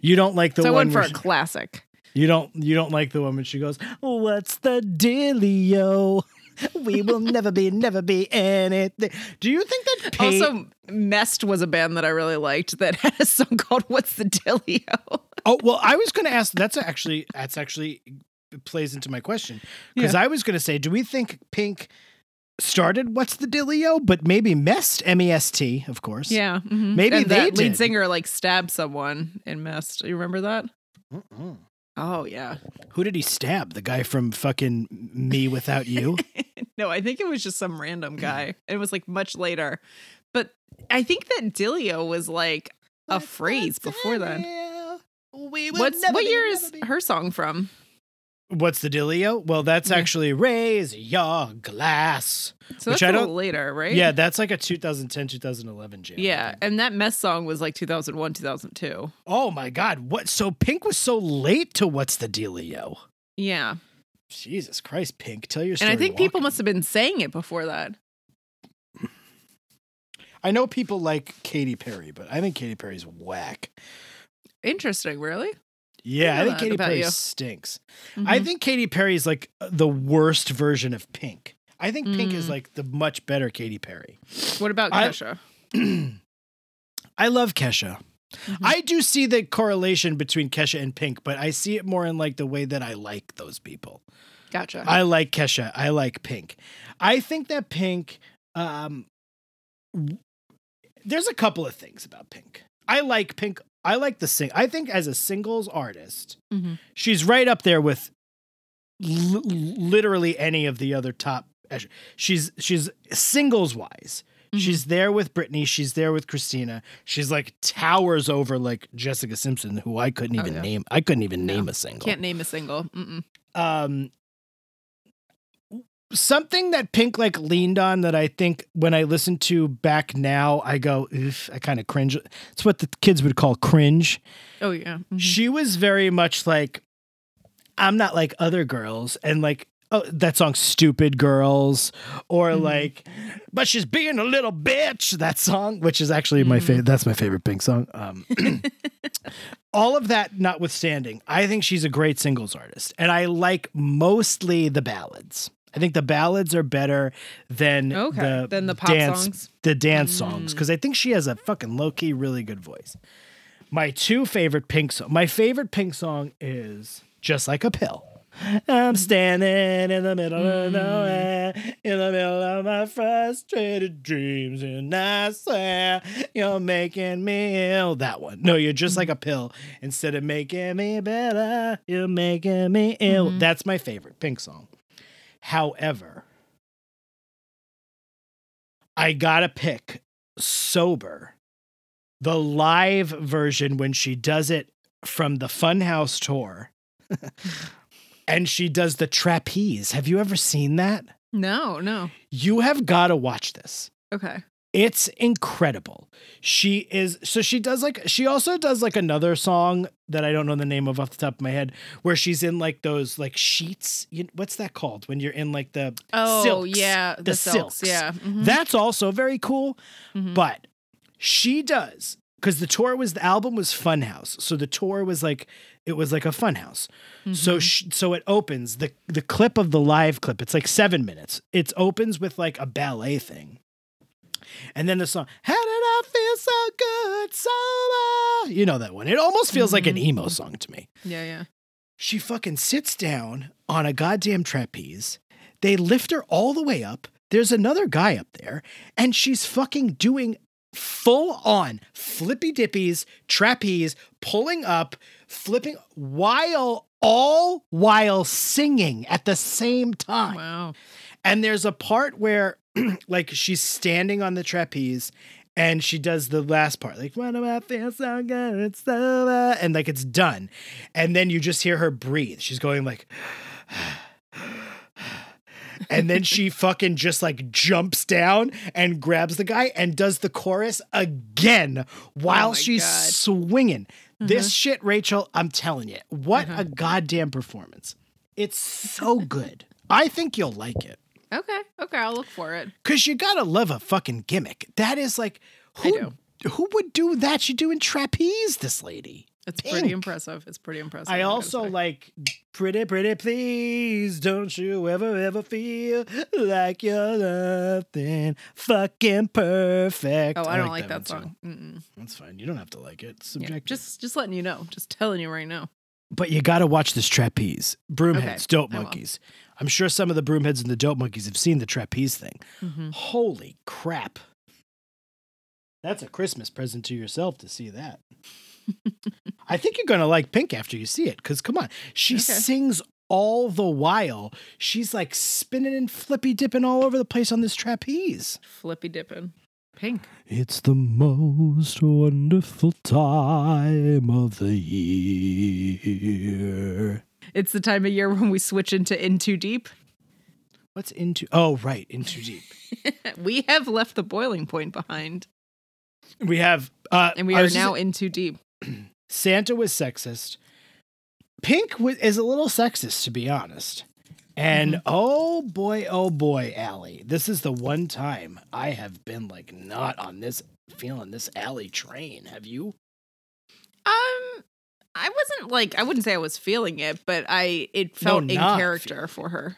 [SPEAKER 1] You don't like the
[SPEAKER 2] so I
[SPEAKER 1] one
[SPEAKER 2] went for a
[SPEAKER 1] she-
[SPEAKER 2] classic.
[SPEAKER 1] You don't you don't like the one when she goes, What's the dealio? We will never be, never be anything. Do you think that pay-
[SPEAKER 2] Also, Mest was a band that I really liked that had a song called "What's the Dealio."
[SPEAKER 1] Oh well, I was gonna ask that's actually that's actually plays into my question. Because I was gonna say, do we think Pink started What's the Dealio? But maybe Mest M E S T, of course.
[SPEAKER 2] Yeah, mhm.
[SPEAKER 1] Maybe
[SPEAKER 2] and
[SPEAKER 1] they
[SPEAKER 2] that lead singer like stabbed someone and Mest. You remember that?
[SPEAKER 1] Mm-mm.
[SPEAKER 2] Oh yeah.
[SPEAKER 1] Who did he stab? The guy from fucking Me Without You?
[SPEAKER 2] no, I think it was just some random guy. It was like much later, but I think that Dealio was like a phrase before then.
[SPEAKER 1] We will
[SPEAKER 2] What's what year
[SPEAKER 1] never
[SPEAKER 2] is her song from?
[SPEAKER 1] What's the dealio? Well, that's
[SPEAKER 2] mm-hmm.
[SPEAKER 1] actually raise your glass.
[SPEAKER 2] So
[SPEAKER 1] Which
[SPEAKER 2] that's
[SPEAKER 1] I
[SPEAKER 2] a little
[SPEAKER 1] don't-
[SPEAKER 2] later, right?
[SPEAKER 1] Yeah, that's like a 2010, 2011 jam.
[SPEAKER 2] Yeah, and that Mest song was like 2001, 2002.
[SPEAKER 1] Oh my God. What? So Pink was so late to What's the Dealio?
[SPEAKER 2] Yeah.
[SPEAKER 1] Jesus Christ, Pink. Tell your story. And.
[SPEAKER 2] I think people must have been saying it before that.
[SPEAKER 1] I know people like Katy Perry, but I think Katy Perry's whack.
[SPEAKER 2] Interesting, really?
[SPEAKER 1] Yeah, I think Katy Perry
[SPEAKER 2] you.
[SPEAKER 1] stinks. I
[SPEAKER 2] Mhm.
[SPEAKER 1] think Katy Perry is like the worst version of Pink. I think Pink is
[SPEAKER 2] Mm.
[SPEAKER 1] like the much better Katy Perry.
[SPEAKER 2] What about
[SPEAKER 1] I-
[SPEAKER 2] Kesha?
[SPEAKER 1] I love Kesha.
[SPEAKER 2] Mhm.
[SPEAKER 1] I do see the correlation between Kesha and Pink, but I see it more in like the way that I like those people.
[SPEAKER 2] Gotcha.
[SPEAKER 1] I like Kesha. I like Pink. I think that Pink. Um, there's a couple of things about Pink. I like Pink. I like the sing. I think as a singles artist,
[SPEAKER 2] Mhm.
[SPEAKER 1] she's right up there with l- literally any of the other top. She's she's singles wise.
[SPEAKER 2] Mhm.
[SPEAKER 1] She's there with Britney. She's there with Christina. She's like towers over like Jessica Simpson, who I couldn't
[SPEAKER 2] Oh,
[SPEAKER 1] even
[SPEAKER 2] yeah.
[SPEAKER 1] name. I couldn't even
[SPEAKER 2] No.
[SPEAKER 1] name a single.
[SPEAKER 2] Can't name a single. Mm-mm.
[SPEAKER 1] Um, something that Pink like leaned on that I think when I listen to back now, I go, Oof, I kind of cringe. It's what the kids would call cringe.
[SPEAKER 2] Oh yeah. Mhm.
[SPEAKER 1] She was very much like, I'm not like other girls, and like. Oh, that song "Stupid Girls," or
[SPEAKER 2] Mhm.
[SPEAKER 1] like, but she's being a little bitch. That song, which is actually my
[SPEAKER 2] Mhm.
[SPEAKER 1] favorite. That's my favorite Pink song. Um, all of that notwithstanding, I think she's a great singles artist, and I like mostly the ballads. I think the ballads are better than
[SPEAKER 2] Okay.
[SPEAKER 1] the
[SPEAKER 2] Then the pop
[SPEAKER 1] dance,
[SPEAKER 2] songs.
[SPEAKER 1] the dance songs,
[SPEAKER 2] Mm.
[SPEAKER 1] because I think she has a fucking low key really good voice. My two favorite Pink song. My favorite Pink song is "Just Like a Pill." I'm standing in the middle of
[SPEAKER 2] Mm.
[SPEAKER 1] nowhere, in the middle of my frustrated dreams, and I swear you're making me ill. That one. No, you're just like a pill. Instead of making me better, you're making me ill.
[SPEAKER 2] Mhm.
[SPEAKER 1] That's my favorite Pink song. However, I gotta pick sober. The live version when she does it from the Funhouse tour. and she does the trapeze. Have you ever seen that?
[SPEAKER 2] No, no.
[SPEAKER 1] You have got to watch this.
[SPEAKER 2] Okay.
[SPEAKER 1] It's incredible. She is so she does like she also does like another song that I don't know the name of off the top of my head where she's in like those like sheets. You, what's that called when you're in like the
[SPEAKER 2] Oh
[SPEAKER 1] silks,
[SPEAKER 2] yeah, the,
[SPEAKER 1] the
[SPEAKER 2] silks.
[SPEAKER 1] silks.
[SPEAKER 2] Yeah. mhm,
[SPEAKER 1] That's also very cool.
[SPEAKER 2] mhm.
[SPEAKER 1] But she does because the tour was the album was Funhouse, so the tour was like it was like a Funhouse. So
[SPEAKER 2] Mhm.
[SPEAKER 1] sh- so it opens the the clip of the live clip. It's like seven minutes. It opens with like a ballet thing, and then the song "How did I feel so good sober?" You know that one. It almost feels like an
[SPEAKER 2] Mhm.
[SPEAKER 1] emo song to me.
[SPEAKER 2] yeah, yeah.
[SPEAKER 1] She fucking sits down on a goddamn trapeze. They lift her all the way up. there's another guy up there, and she's fucking doing full on flippy dippies, trapeze, pulling up, flipping while all while singing at the same time.
[SPEAKER 2] Wow.
[SPEAKER 1] And there's a part where like she's standing on the trapeze and she does the last part, like when I feel so good, it's over, and like it's done. And then you just hear her breathe. She's going like and then she fucking just like jumps down and grabs the guy and does the chorus again while
[SPEAKER 2] my
[SPEAKER 1] she's
[SPEAKER 2] God.
[SPEAKER 1] swinging. This mm-hmm. shit, Rachel, I'm telling you, what a mm-hmm. goddamn performance. It's so good. I think you'll like it.
[SPEAKER 2] Okay. Okay. I'll look for it.
[SPEAKER 1] Cause you gotta love a fucking gimmick. That is like
[SPEAKER 2] I
[SPEAKER 1] who who would do that? She's doing trapeze, this lady.
[SPEAKER 2] It's
[SPEAKER 1] Pink.
[SPEAKER 2] pretty impressive. It's pretty impressive.
[SPEAKER 1] I
[SPEAKER 2] gotta
[SPEAKER 1] also like pretty, pretty please. Don't you ever, ever feel like you're nothing fucking perfect.
[SPEAKER 2] Oh, I don't like,
[SPEAKER 1] one
[SPEAKER 2] that
[SPEAKER 1] too.
[SPEAKER 2] song. Mm-mm.
[SPEAKER 1] That's fine. You don't have to like it. It's
[SPEAKER 2] Yeah,
[SPEAKER 1] subjective.
[SPEAKER 2] just just letting you know. Just telling you right now.
[SPEAKER 1] but you got to watch this trapeze. Broomheads,
[SPEAKER 2] Okay,
[SPEAKER 1] dope monkeys. I'm sure some of the broomheads and the dope monkeys have seen the trapeze thing.
[SPEAKER 2] Mhm.
[SPEAKER 1] Holy crap. That's a Christmas present to yourself to see that. I think you're going to like Pink after you see it because come on. She
[SPEAKER 2] Okay.
[SPEAKER 1] sings all the while. She's like spinning and flippy dipping all over the place on this trapeze.
[SPEAKER 2] Flippy dipping. Pink.
[SPEAKER 1] It's the most wonderful time of the year.
[SPEAKER 2] It's the time of year when we switch into in too deep.
[SPEAKER 1] What's into? Oh, right, into deep.
[SPEAKER 2] we have left the boiling point behind,
[SPEAKER 1] We have, uh,
[SPEAKER 2] and we are
[SPEAKER 1] was just-
[SPEAKER 2] now in too deep.
[SPEAKER 1] Santa was sexist. Pink wa- is a little sexist, to be honest. And
[SPEAKER 2] Mm-hmm.
[SPEAKER 1] oh boy, oh boy, Alli, this is the one time I have been like not on this feeling this Alli train. Have you?
[SPEAKER 2] Um, I wasn't like I wouldn't say I was feeling it, but I it felt in character for her.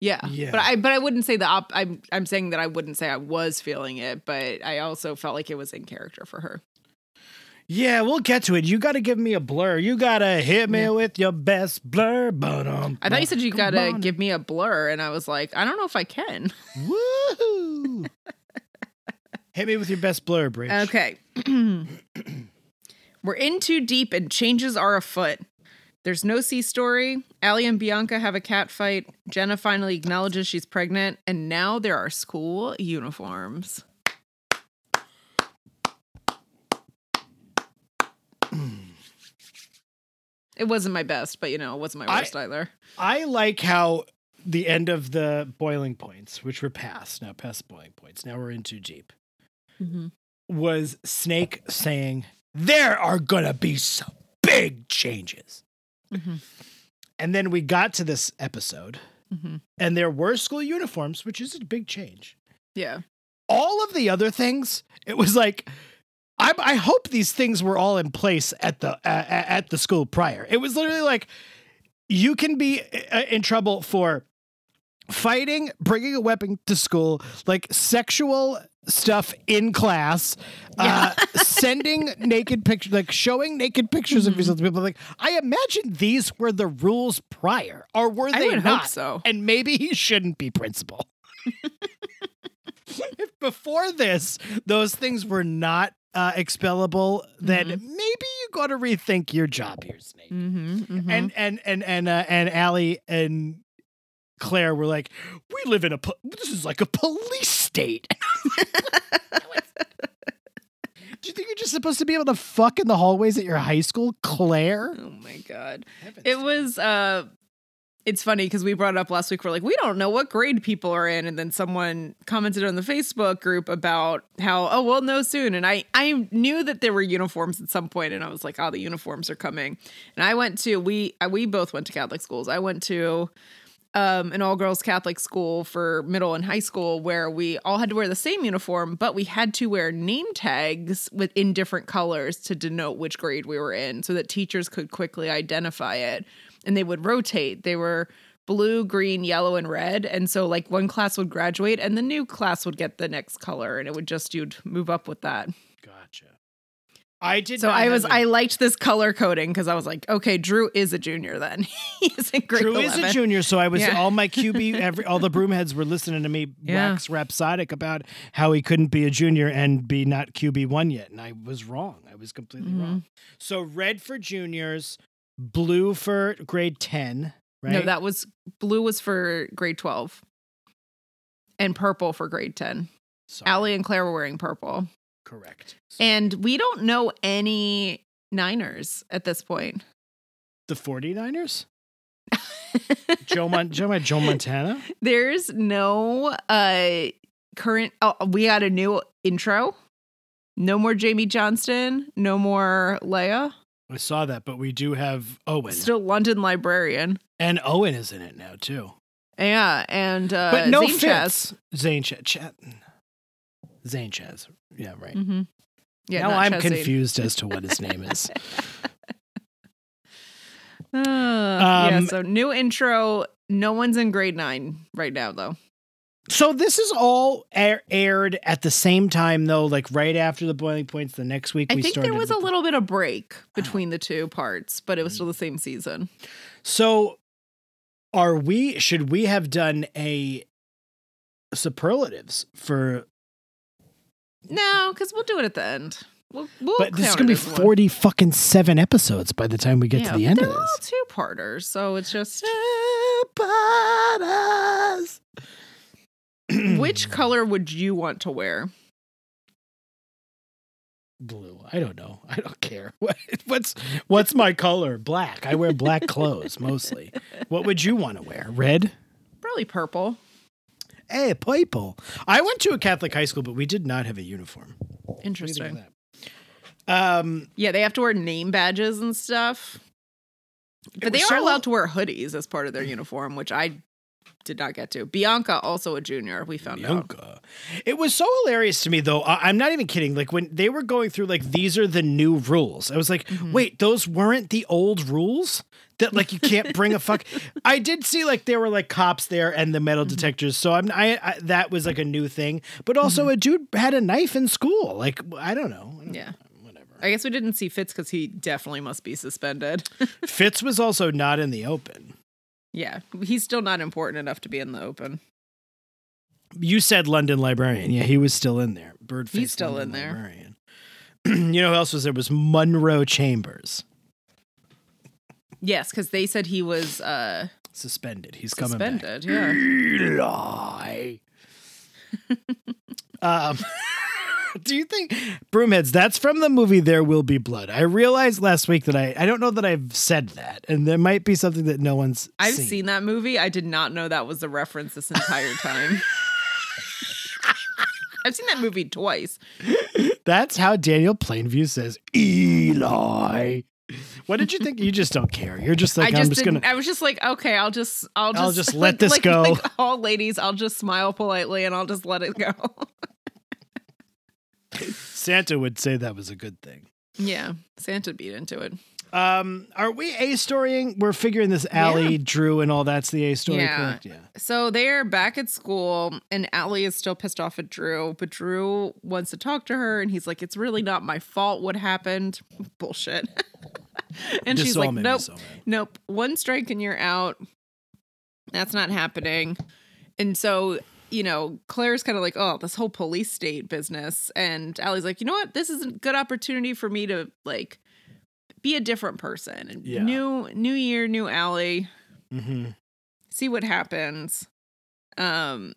[SPEAKER 2] Yeah.
[SPEAKER 1] Yeah.
[SPEAKER 2] But I but I wouldn't say the op I'm I'm saying that I wouldn't say I was feeling it, but I also felt like it was in character for her.
[SPEAKER 1] Yeah, we'll get to it. You got to give me a blur. You got to hit me
[SPEAKER 2] Yeah.
[SPEAKER 1] with your best blur. But um,
[SPEAKER 2] I thought you said you gotta
[SPEAKER 1] on.
[SPEAKER 2] give me a blur, and I was like, I don't know if I can.
[SPEAKER 1] Woohoo! hit me with your best blur, Bridge.
[SPEAKER 2] Okay. We're in too deep and changes are afoot. There's no C story. Alli and Bianca have a cat fight. Jenna finally acknowledges she's pregnant, and now there are school uniforms. it wasn't my best, but you know, it wasn't my
[SPEAKER 1] I-
[SPEAKER 2] worst either.
[SPEAKER 1] I like how the end of the boiling points, which were past, now past boiling points, now we're in too deep, mm-hmm. was Snake saying, There are gonna be some big changes.
[SPEAKER 2] Mhm.
[SPEAKER 1] And then we got to this episode,
[SPEAKER 2] Mhm.
[SPEAKER 1] and there were school uniforms, which is a big change.
[SPEAKER 2] Yeah.
[SPEAKER 1] All of the other things, it was like, I, I hope these things were all in place at the uh, at the school prior. It was literally like you can be uh, in trouble for fighting, bringing a weapon to school, like sexual stuff in class, uh, sending naked pictures, like showing naked pictures of yourself to people. Like, I imagine these were the rules prior, or were they not?
[SPEAKER 2] hope so.
[SPEAKER 1] And maybe he shouldn't be principal. if before this those things were not uh, expellable, then
[SPEAKER 2] Mhm.
[SPEAKER 1] maybe you got to rethink your job here, Snake.
[SPEAKER 2] Mm-hmm,
[SPEAKER 1] And and and and uh, and Alli and Clare were like, "We live in a po- this is like a police state." Do you think you're just supposed to be able to fuck in the hallways at your high school, Clare?
[SPEAKER 2] Oh my god. It was uh it's funny because we brought it up last week. We're like, we don't know what grade people are in, and then someone commented on the Facebook group about how, oh, we'll know soon. And I, I knew that there were uniforms at some point, and I was like, oh, the uniforms are coming. And I went to we, we both went to Catholic schools. I went to um, an all girls Catholic school for middle and high school where we all had to wear the same uniform, but we had to wear name tags with in different colors to denote which grade we were in so that teachers could quickly identify it. And they would rotate. They were blue, green, yellow, and red. And so like one class would graduate and the new class would get the next color and it would just you'd move up with that.
[SPEAKER 1] Gotcha. I did.
[SPEAKER 2] So
[SPEAKER 1] not
[SPEAKER 2] I was
[SPEAKER 1] a-
[SPEAKER 2] I liked this color coding because I was like, okay, Drew is a junior then. He's in grade
[SPEAKER 1] Drew
[SPEAKER 2] 11.
[SPEAKER 1] is a junior, so I was
[SPEAKER 2] Yeah.
[SPEAKER 1] all my QB, every all the broomheads were listening to me
[SPEAKER 2] Yeah.
[SPEAKER 1] wax rhapsodic about how he couldn't be a junior and be not QB one yet, and I was wrong. I was completely
[SPEAKER 2] Mm-hmm.
[SPEAKER 1] wrong. So red for juniors, blue for grade ten, right?
[SPEAKER 2] No, that was blue was for grade 12 and purple for grade 10.
[SPEAKER 1] Sorry,
[SPEAKER 2] Alli and Clare were wearing purple.
[SPEAKER 1] Correct.
[SPEAKER 2] And we don't know any Niners at this point.
[SPEAKER 1] the 49ers? Joe Mon- Joe, Joe Montana?
[SPEAKER 2] There's no uh current oh, we got a new intro. No more Jamie Johnston, no more Leia.
[SPEAKER 1] I saw that, but we do have Owen.
[SPEAKER 2] Still Landon Liboiron.
[SPEAKER 1] and Owen is in it now too.
[SPEAKER 2] Yeah, and uh
[SPEAKER 1] But no
[SPEAKER 2] Zane.
[SPEAKER 1] Fitz. Zane. Ch- Chaz. Yeah, right.
[SPEAKER 2] Mm-hmm. Yeah,
[SPEAKER 1] now I'm confused as to what his name is.
[SPEAKER 2] Uh, yeah,
[SPEAKER 1] Um,
[SPEAKER 2] so new intro. No one's in grade nine right now, though.
[SPEAKER 1] So this is all air- aired at the same time, though, like right after the boiling points. The next week
[SPEAKER 2] I
[SPEAKER 1] we
[SPEAKER 2] think there was a little bit of break
[SPEAKER 1] Oh.
[SPEAKER 2] between the two parts, but it was still the same season.
[SPEAKER 1] So, are we? Should we have done a superlatives for?
[SPEAKER 2] No, because we'll do it at the end. We'll, we'll
[SPEAKER 1] But this is gonna be
[SPEAKER 2] as one.
[SPEAKER 1] forty fucking seven episodes by the time we get
[SPEAKER 2] Yeah,
[SPEAKER 1] to the end
[SPEAKER 2] they're
[SPEAKER 1] of
[SPEAKER 2] all
[SPEAKER 1] this.
[SPEAKER 2] two parters, so it's just
[SPEAKER 1] Bananas.
[SPEAKER 2] which color would you want to wear?
[SPEAKER 1] blue? I don't know. I don't care. What, what's what's my color? Black. I wear black clothes mostly. What would you want to wear? Red.
[SPEAKER 2] Probably purple.
[SPEAKER 1] Hey, people. I went to a Catholic high school, but we did not have a uniform. What do you think of
[SPEAKER 2] Interesting.
[SPEAKER 1] Um,
[SPEAKER 2] Yeah, they have to wear name badges and stuff. But they are allowed to wear hoodies as part of their uniform, which I did not get to. Bianca, also a junior, we found out.
[SPEAKER 1] Bianca. It was so hilarious to me, though. I- I'm not even kidding. Like when they were going through, like these are the new rules. I was like,
[SPEAKER 2] Mm-hmm.
[SPEAKER 1] wait, those weren't the old rules. That like you can't bring a fuck. I did see like there were like cops there and the metal
[SPEAKER 2] Mm-hmm.
[SPEAKER 1] detectors. So I'm I, I that was like a new thing. But also a dude had a knife in school. Like I don't know.
[SPEAKER 2] Yeah.
[SPEAKER 1] Whatever.
[SPEAKER 2] I guess we didn't see Fitz because he definitely must be suspended.
[SPEAKER 1] Fitz was also not in the open.
[SPEAKER 2] Yeah, he's still not important enough to be in the open.
[SPEAKER 1] You said Landon Liboiron. Yeah, he was still in there. Bird.
[SPEAKER 2] He's still in there.
[SPEAKER 1] Liboiron. you know who else was there? Was Munro Chambers
[SPEAKER 2] Yes, because they said he was uh,
[SPEAKER 1] suspended? He's coming back.
[SPEAKER 2] suspended. Yeah.
[SPEAKER 1] Eli. um, do you think Broomheads? That's from the movie There Will Be Blood. I realized last week that I I don't know that I've said that, and there might be something that no one's.
[SPEAKER 2] I've seen. that movie. I did not know that was a reference this entire time. I've seen that movie twice.
[SPEAKER 1] That's how Daniel Plainview says Eli. What did you think? You just don't care. You're just like
[SPEAKER 2] I
[SPEAKER 1] I'm
[SPEAKER 2] just
[SPEAKER 1] just
[SPEAKER 2] didn't.
[SPEAKER 1] gonna.
[SPEAKER 2] I was just like, okay, I'll just, I'll just,
[SPEAKER 1] I'll just let this
[SPEAKER 2] like-
[SPEAKER 1] go.
[SPEAKER 2] Like all ladies, I'll just smile politely and I'll just let it go.
[SPEAKER 1] Santa would say that was a good thing.
[SPEAKER 2] yeah, Santa beat into it.
[SPEAKER 1] Um, are we a storying? We're figuring this Alli, Drew, and all that's the a story,
[SPEAKER 2] Yeah.
[SPEAKER 1] correct? Yeah.
[SPEAKER 2] So they're back at school, and Alli is still pissed off at Drew, but Drew wants to talk to her, and he's like, "It's really not my fault what happened." Bullshit. and she's like, "Nope,
[SPEAKER 1] so
[SPEAKER 2] nope. One strike and you're out. That's not happening." And so, you know, Clare's kind of like, "Oh, this whole police state business," and Alli's like, "You know what? This is a good opportunity for me to like." Be a different person. And
[SPEAKER 1] Yeah.
[SPEAKER 2] New new year, new Alli
[SPEAKER 1] Mm-hmm.
[SPEAKER 2] see what happens. Um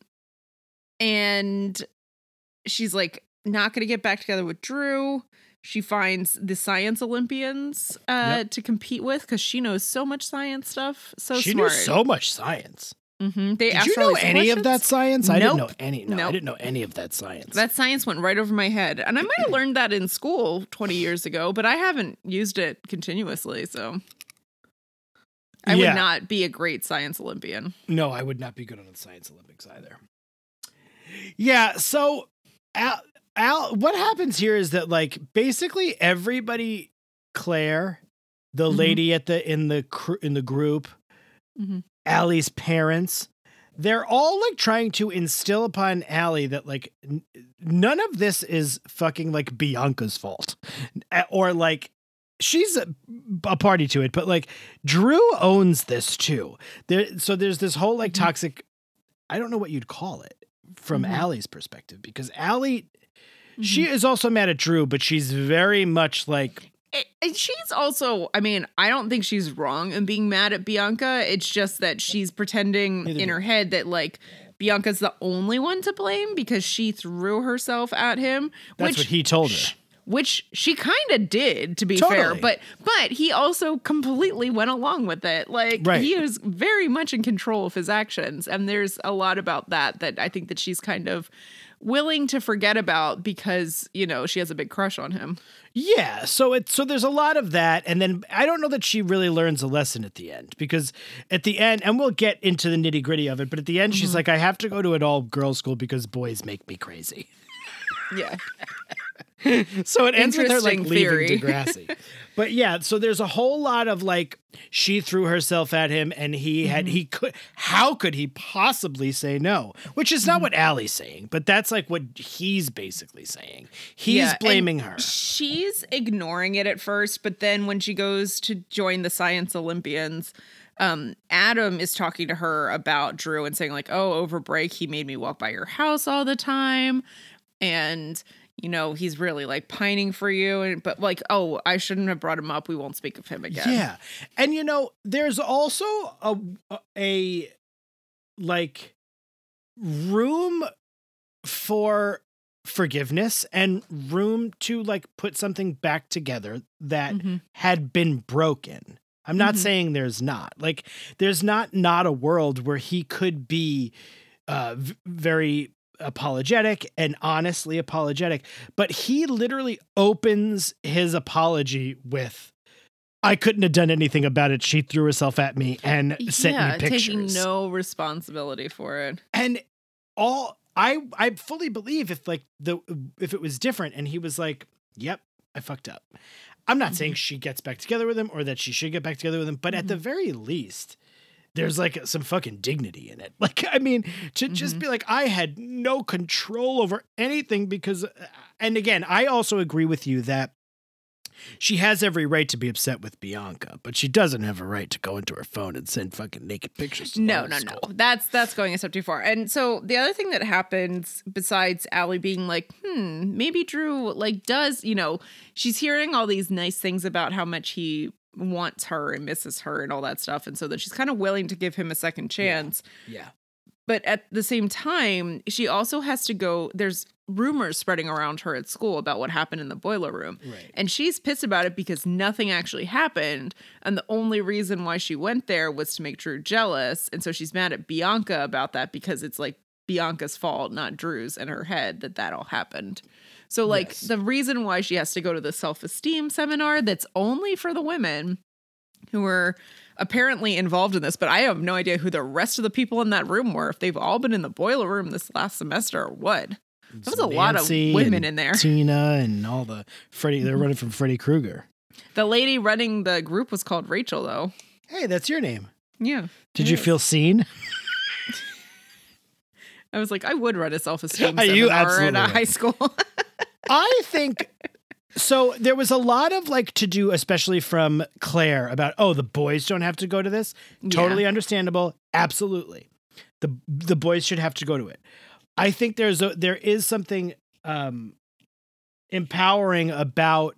[SPEAKER 2] and she's like not going to get back together with Drew. She finds the science Olympians uh
[SPEAKER 1] Yep.
[SPEAKER 2] to compete with cuz she knows so much science stuff. So
[SPEAKER 1] she
[SPEAKER 2] smart.
[SPEAKER 1] knew so much science.
[SPEAKER 2] Mhm. They
[SPEAKER 1] Did you know any of that science? I didn't know any. No, I didn't know any of that science.
[SPEAKER 2] That science went right over my head. And I might have learned that in school 20 years ago, but I haven't used it continuously, so I
[SPEAKER 1] Yeah.
[SPEAKER 2] would not be a great science Olympian.
[SPEAKER 1] no, I would not be good on the science Olympics either. Yeah. So, Al, Al, what happens here is that like basically everybody, Clare, the
[SPEAKER 2] Mhm.
[SPEAKER 1] lady at the in the in the group,
[SPEAKER 2] Mhm.
[SPEAKER 1] Alli's parents, they're all like trying to instill upon Alli that like n- none of this is fucking like Bianca's fault, or like she's a, a party to it, but like Drew owns this too. There, so there's this whole like
[SPEAKER 2] Mhm.
[SPEAKER 1] toxic. I don't know what you'd call it from
[SPEAKER 2] Mhm.
[SPEAKER 1] Alli's perspective because Alli, she is also mad at Drew, but she's very much like
[SPEAKER 2] And she's also, I mean, I don't think she's wrong in being mad at Bianca. It's just that she's pretending in her head that like Bianca's the only one to blame because she threw herself at him.
[SPEAKER 1] that's
[SPEAKER 2] which,
[SPEAKER 1] what he told her.
[SPEAKER 2] Which she kind of did, to be fair, but but he also completely went along with it. Like
[SPEAKER 1] Right.
[SPEAKER 2] he is very much in control of his actions, and there's a lot about that that I think that she's kind of willing to forget about because you know she has a big crush on him.
[SPEAKER 1] Yeah, so it so there's a lot of that, and then I don't know that she really learns a lesson at the end because at the end, and we'll get into the nitty gritty of it, but at the end,
[SPEAKER 2] Mm-hmm.
[SPEAKER 1] she's like, I have to go to an all girls school because boys make me crazy.
[SPEAKER 2] Yeah.
[SPEAKER 1] So it ends with her like
[SPEAKER 2] Interesting
[SPEAKER 1] leaving
[SPEAKER 2] theory.
[SPEAKER 1] Degrassi. but yeah, so there's a whole lot of like she threw herself at him, and he had
[SPEAKER 2] Mm-hmm.
[SPEAKER 1] he could how could he possibly say no? Which is not
[SPEAKER 2] Mm-hmm.
[SPEAKER 1] what Alli's saying, but that's like what he's basically saying. He's
[SPEAKER 2] Yeah,
[SPEAKER 1] blaming her.
[SPEAKER 2] She's ignoring it at first, but then when she goes to join the Science Olympians, um, Adam is talking to her about Drew and saying, like, oh, over break, he made me walk by your house all the time. And, you know, he's really like pining for you. And, but like, oh, I shouldn't have brought him up. We won't speak of him again.
[SPEAKER 1] Yeah. And you know, there's also a a like room for forgiveness and room to like put something back together that
[SPEAKER 2] Mhm.
[SPEAKER 1] had been broken. I'm not
[SPEAKER 2] Mhm.
[SPEAKER 1] saying there's not. Like there's not not a world where he could be uh v- very apologetic and honestly apologetic, but he literally opens his apology with I couldn't have done anything about it. She threw herself at me and sent
[SPEAKER 2] yeah,
[SPEAKER 1] me pictures.
[SPEAKER 2] taking no responsibility for it.
[SPEAKER 1] and all I I fully believe if like the if it was different and he was like, "Yep, I fucked up." I'm not saying mm-hmm. she gets back together with him or that she should get back together with him, but at the mm-hmm. very least, there's like some fucking dignity in it. Like, I mean, to just be like, I had no control over anything because, uh, and again, I also agree with you that she has every right to be upset with Bianca, but she doesn't have a right to go into her phone and send fucking naked pictures. To
[SPEAKER 2] No, no,
[SPEAKER 1] school.
[SPEAKER 2] no. That's that's going a step too far. And so the other thing that happens besides Alli being like, hmm, maybe Drew like does, you know, she's hearing all these nice things about how much he wants her and misses her and all that stuff. And so that she's kind of willing to give him a second chance.
[SPEAKER 1] Yeah.
[SPEAKER 2] But at the same time, she also has to go, there's rumors spreading around her at school about what happened in the boiler room.
[SPEAKER 1] Right.
[SPEAKER 2] And she's pissed about it because nothing actually happened. And the only reason why she went there was to make Drew jealous. And so she's mad at Bianca about that because it's like Bianca's fault, not Drew's, in her head that that all happened. So, like,
[SPEAKER 1] Yes.
[SPEAKER 2] the reason why she has to go to the self esteem seminar that's only for the women who are apparently involved in this, but I have no idea who the rest of the people in that room were, if they've all been in the boiler room this last semester or what. There was a lot of women in there.
[SPEAKER 1] Tina and all the Freddy. They're mm-hmm. running from Freddy Krueger.
[SPEAKER 2] The lady running the group was called Rachel, though.
[SPEAKER 1] Hey, that's your name.
[SPEAKER 2] Yeah.
[SPEAKER 1] Did you
[SPEAKER 2] is.
[SPEAKER 1] feel seen?
[SPEAKER 2] I was like, I would run a self esteem
[SPEAKER 1] You
[SPEAKER 2] seminar at a high school.
[SPEAKER 1] I think so. There was a lot of like to do, especially from Clare, about oh, the boys don't have to go to this. Totally understandable. Absolutely, the the boys should have to go to it. I think there's a there is something um empowering about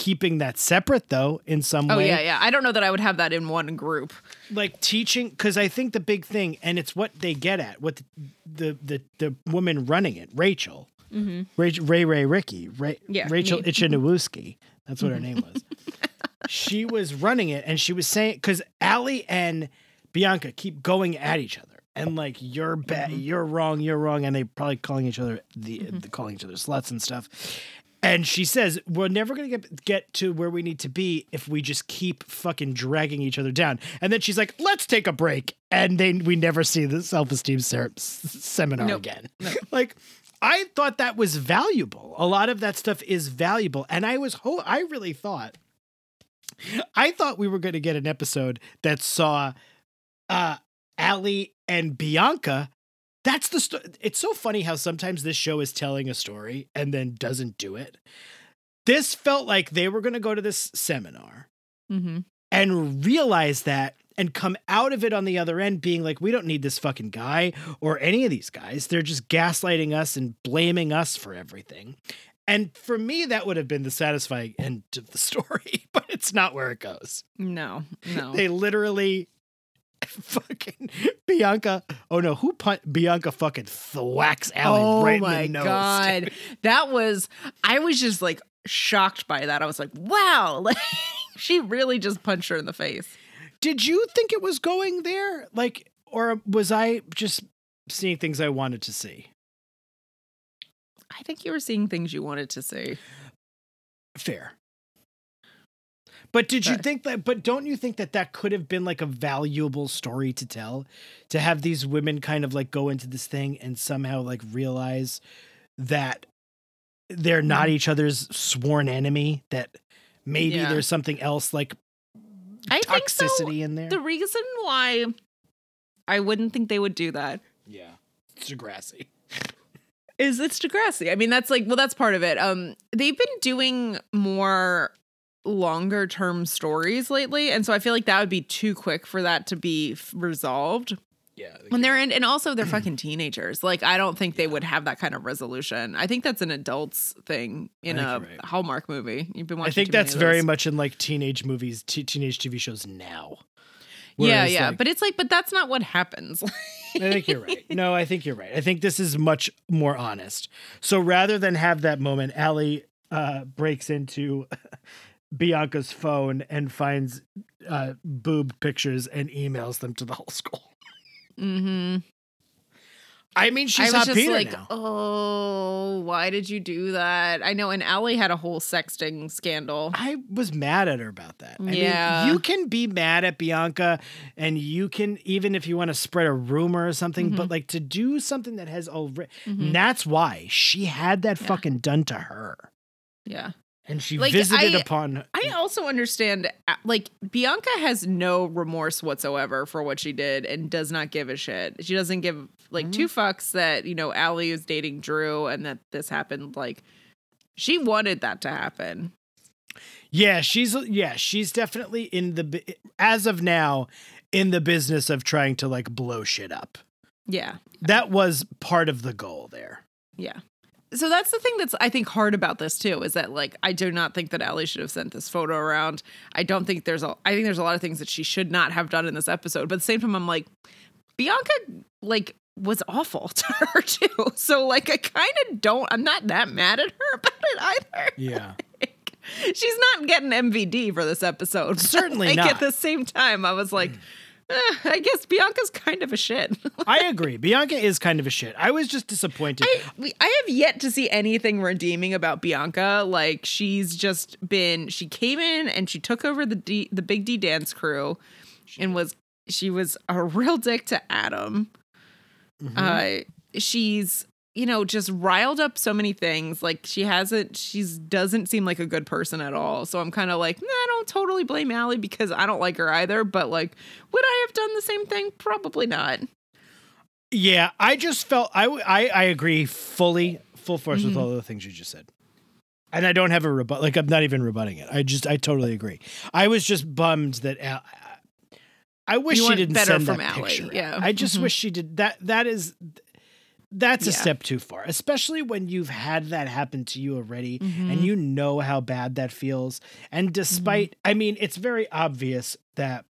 [SPEAKER 1] keeping that separate though in some
[SPEAKER 2] oh
[SPEAKER 1] way Oh
[SPEAKER 2] yeah, yeah. I don't know that I would have that in one group.
[SPEAKER 1] like teaching because I think the big thing, and it's what they get at, what the the the, the woman running it, Rachel,
[SPEAKER 2] Mm-hmm.
[SPEAKER 1] Ray Ray, Ray Ricky, Ray,
[SPEAKER 2] Yeah,
[SPEAKER 1] Rachel. Ichinowuski, that's what her name was. she was running it, and she was saying because Alli and Bianca keep going at each other. And like you're bad,
[SPEAKER 2] Mm-hmm.
[SPEAKER 1] you're wrong, you're wrong, and they probably calling each other the, the calling each other sluts and stuff. And she says, We're never gonna get get to where we need to be if we just keep fucking dragging each other down. And then she's like, Let's take a break. And then we never see the self-esteem ser- seminar
[SPEAKER 2] Nope.
[SPEAKER 1] again. like I thought that was valuable. A lot of that stuff is valuable. And I was ho- I really thought I thought we were gonna get an episode that saw uh Alli and Bianca. That's the sto- it's so funny how sometimes this show is telling a story and then doesn't do it. This felt like they were going to go to this seminar
[SPEAKER 2] Mm-hmm.
[SPEAKER 1] and realize that and come out of it on the other end being like, we don't need this fucking guy or any of these guys. They're just gaslighting us and blaming us for everything. And for me, that would have been the satisfying end of the story, but it's not where it goes.
[SPEAKER 2] No, no.
[SPEAKER 1] They literally fucking Bianca. Oh no, who pun- Bianca fucking thwacks Alli
[SPEAKER 2] oh
[SPEAKER 1] right
[SPEAKER 2] my
[SPEAKER 1] in the nose.
[SPEAKER 2] god,
[SPEAKER 1] dude.
[SPEAKER 2] that was. I was just like shocked by that. I was like, wow, like she really just punched her in the face.
[SPEAKER 1] Did you think it was going there? Like, or was I just seeing things I wanted to see?
[SPEAKER 2] I think you were seeing things you wanted to see.
[SPEAKER 1] Fair. But did you think that? But don't you think that that could have been like a valuable story to tell? To have these women kind of like go into this thing and somehow like realize that they're not
[SPEAKER 2] Mm-hmm.
[SPEAKER 1] each other's sworn enemy, that maybe
[SPEAKER 2] Yeah.
[SPEAKER 1] there's something else like
[SPEAKER 2] I think so.
[SPEAKER 1] toxicity in there.
[SPEAKER 2] The reason why I wouldn't think they would do that
[SPEAKER 1] yeah. It's Degrassi.
[SPEAKER 2] is it's Degrassi. I mean, that's like, well, that's part of it. Um, they've been doing more longer term stories lately, and so I feel like that would be too quick for that to be f- resolved
[SPEAKER 1] Yeah.
[SPEAKER 2] when they're in, and also they're fucking teenagers. Like, I don't think they would have that kind of resolution. I think that's an adults thing in a
[SPEAKER 1] right.
[SPEAKER 2] Hallmark movie. You've been watching.
[SPEAKER 1] I think that's very much in like teenage movies, t- teenage TV shows now.
[SPEAKER 2] yeah,
[SPEAKER 1] Whereas,
[SPEAKER 2] yeah.
[SPEAKER 1] like-
[SPEAKER 2] but it's like, but that's not what happens.
[SPEAKER 1] I think you're right. No, I think you're right. I think this is much more honest. So rather than have that moment, Alli uh, breaks into Bianca's phone and finds uh, boob pictures and emails them to the whole school.
[SPEAKER 2] mm-hmm.
[SPEAKER 1] I mean, she's
[SPEAKER 2] I was just
[SPEAKER 1] Peter
[SPEAKER 2] like,
[SPEAKER 1] now.
[SPEAKER 2] oh, why did you do that? I know, and Alli had a whole sexting scandal.
[SPEAKER 1] I was mad at her about that. I
[SPEAKER 2] Yeah.
[SPEAKER 1] mean, you can be mad at Bianca and you can, even if you want to spread a rumor or something,
[SPEAKER 2] Mm-hmm.
[SPEAKER 1] but like to do something that has already, that's why she had that
[SPEAKER 2] Yeah.
[SPEAKER 1] fucking done to her.
[SPEAKER 2] Yeah.
[SPEAKER 1] And she
[SPEAKER 2] Like,
[SPEAKER 1] visited
[SPEAKER 2] I-
[SPEAKER 1] upon
[SPEAKER 2] I also understand, uh, like, Bianca has no remorse whatsoever for what she did and does not give a shit. She doesn't give, like, two fucks that, you know, Alli is dating Drew and that this happened. Like, she wanted that to happen.
[SPEAKER 1] Yeah, she's yeah, she's definitely in the as of now in the business of trying to like blow shit up.
[SPEAKER 2] Yeah.
[SPEAKER 1] That was part of the goal there.
[SPEAKER 2] Yeah. So that's the thing that's I think hard about this too is that like I do not think that Alli should have sent this photo around. I don't think there's a I think there's a lot of things that she should not have done in this episode. But at the same time, I'm like, Bianca like was awful to her too. So like I kind of don't I'm not that mad at her about it either.
[SPEAKER 1] Yeah.
[SPEAKER 2] She's not getting MVD for this episode.
[SPEAKER 1] Certainly
[SPEAKER 2] like,
[SPEAKER 1] not.
[SPEAKER 2] At the same time, I was like, I guess Bianca's kind of a shit.
[SPEAKER 1] I agree. Bianca is kind of a shit. I was just disappointed.
[SPEAKER 2] I, I have yet to see anything redeeming about Bianca. Like she's just been she came in and she took over the D, the Big D dance crew and was she was a real dick to Adam.
[SPEAKER 1] Mhm.
[SPEAKER 2] Uh she's you know just riled up so many things like she hasn't she's doesn't seem like a good person at all so i'm kind of like nah, i don't totally blame Alli because i don't like her either but like would i have done the same thing probably not
[SPEAKER 1] yeah, I just felt I I agree fully, full force with
[SPEAKER 2] Mhm.
[SPEAKER 1] all the things you just said. And I don't have a rebut. Like I'm not even rebutting it. I just I totally agree. I was just bummed that Al- I wish
[SPEAKER 2] You
[SPEAKER 1] she didn't
[SPEAKER 2] better
[SPEAKER 1] send
[SPEAKER 2] from
[SPEAKER 1] that
[SPEAKER 2] Alli,
[SPEAKER 1] picture.
[SPEAKER 2] yeah.
[SPEAKER 1] I just
[SPEAKER 2] Mhm.
[SPEAKER 1] wish she did that. That is that's a step too far, especially when you've had that happen to you already
[SPEAKER 2] Mm-hmm.
[SPEAKER 1] and you know how bad that feels. And despite, I mean, it's very obvious that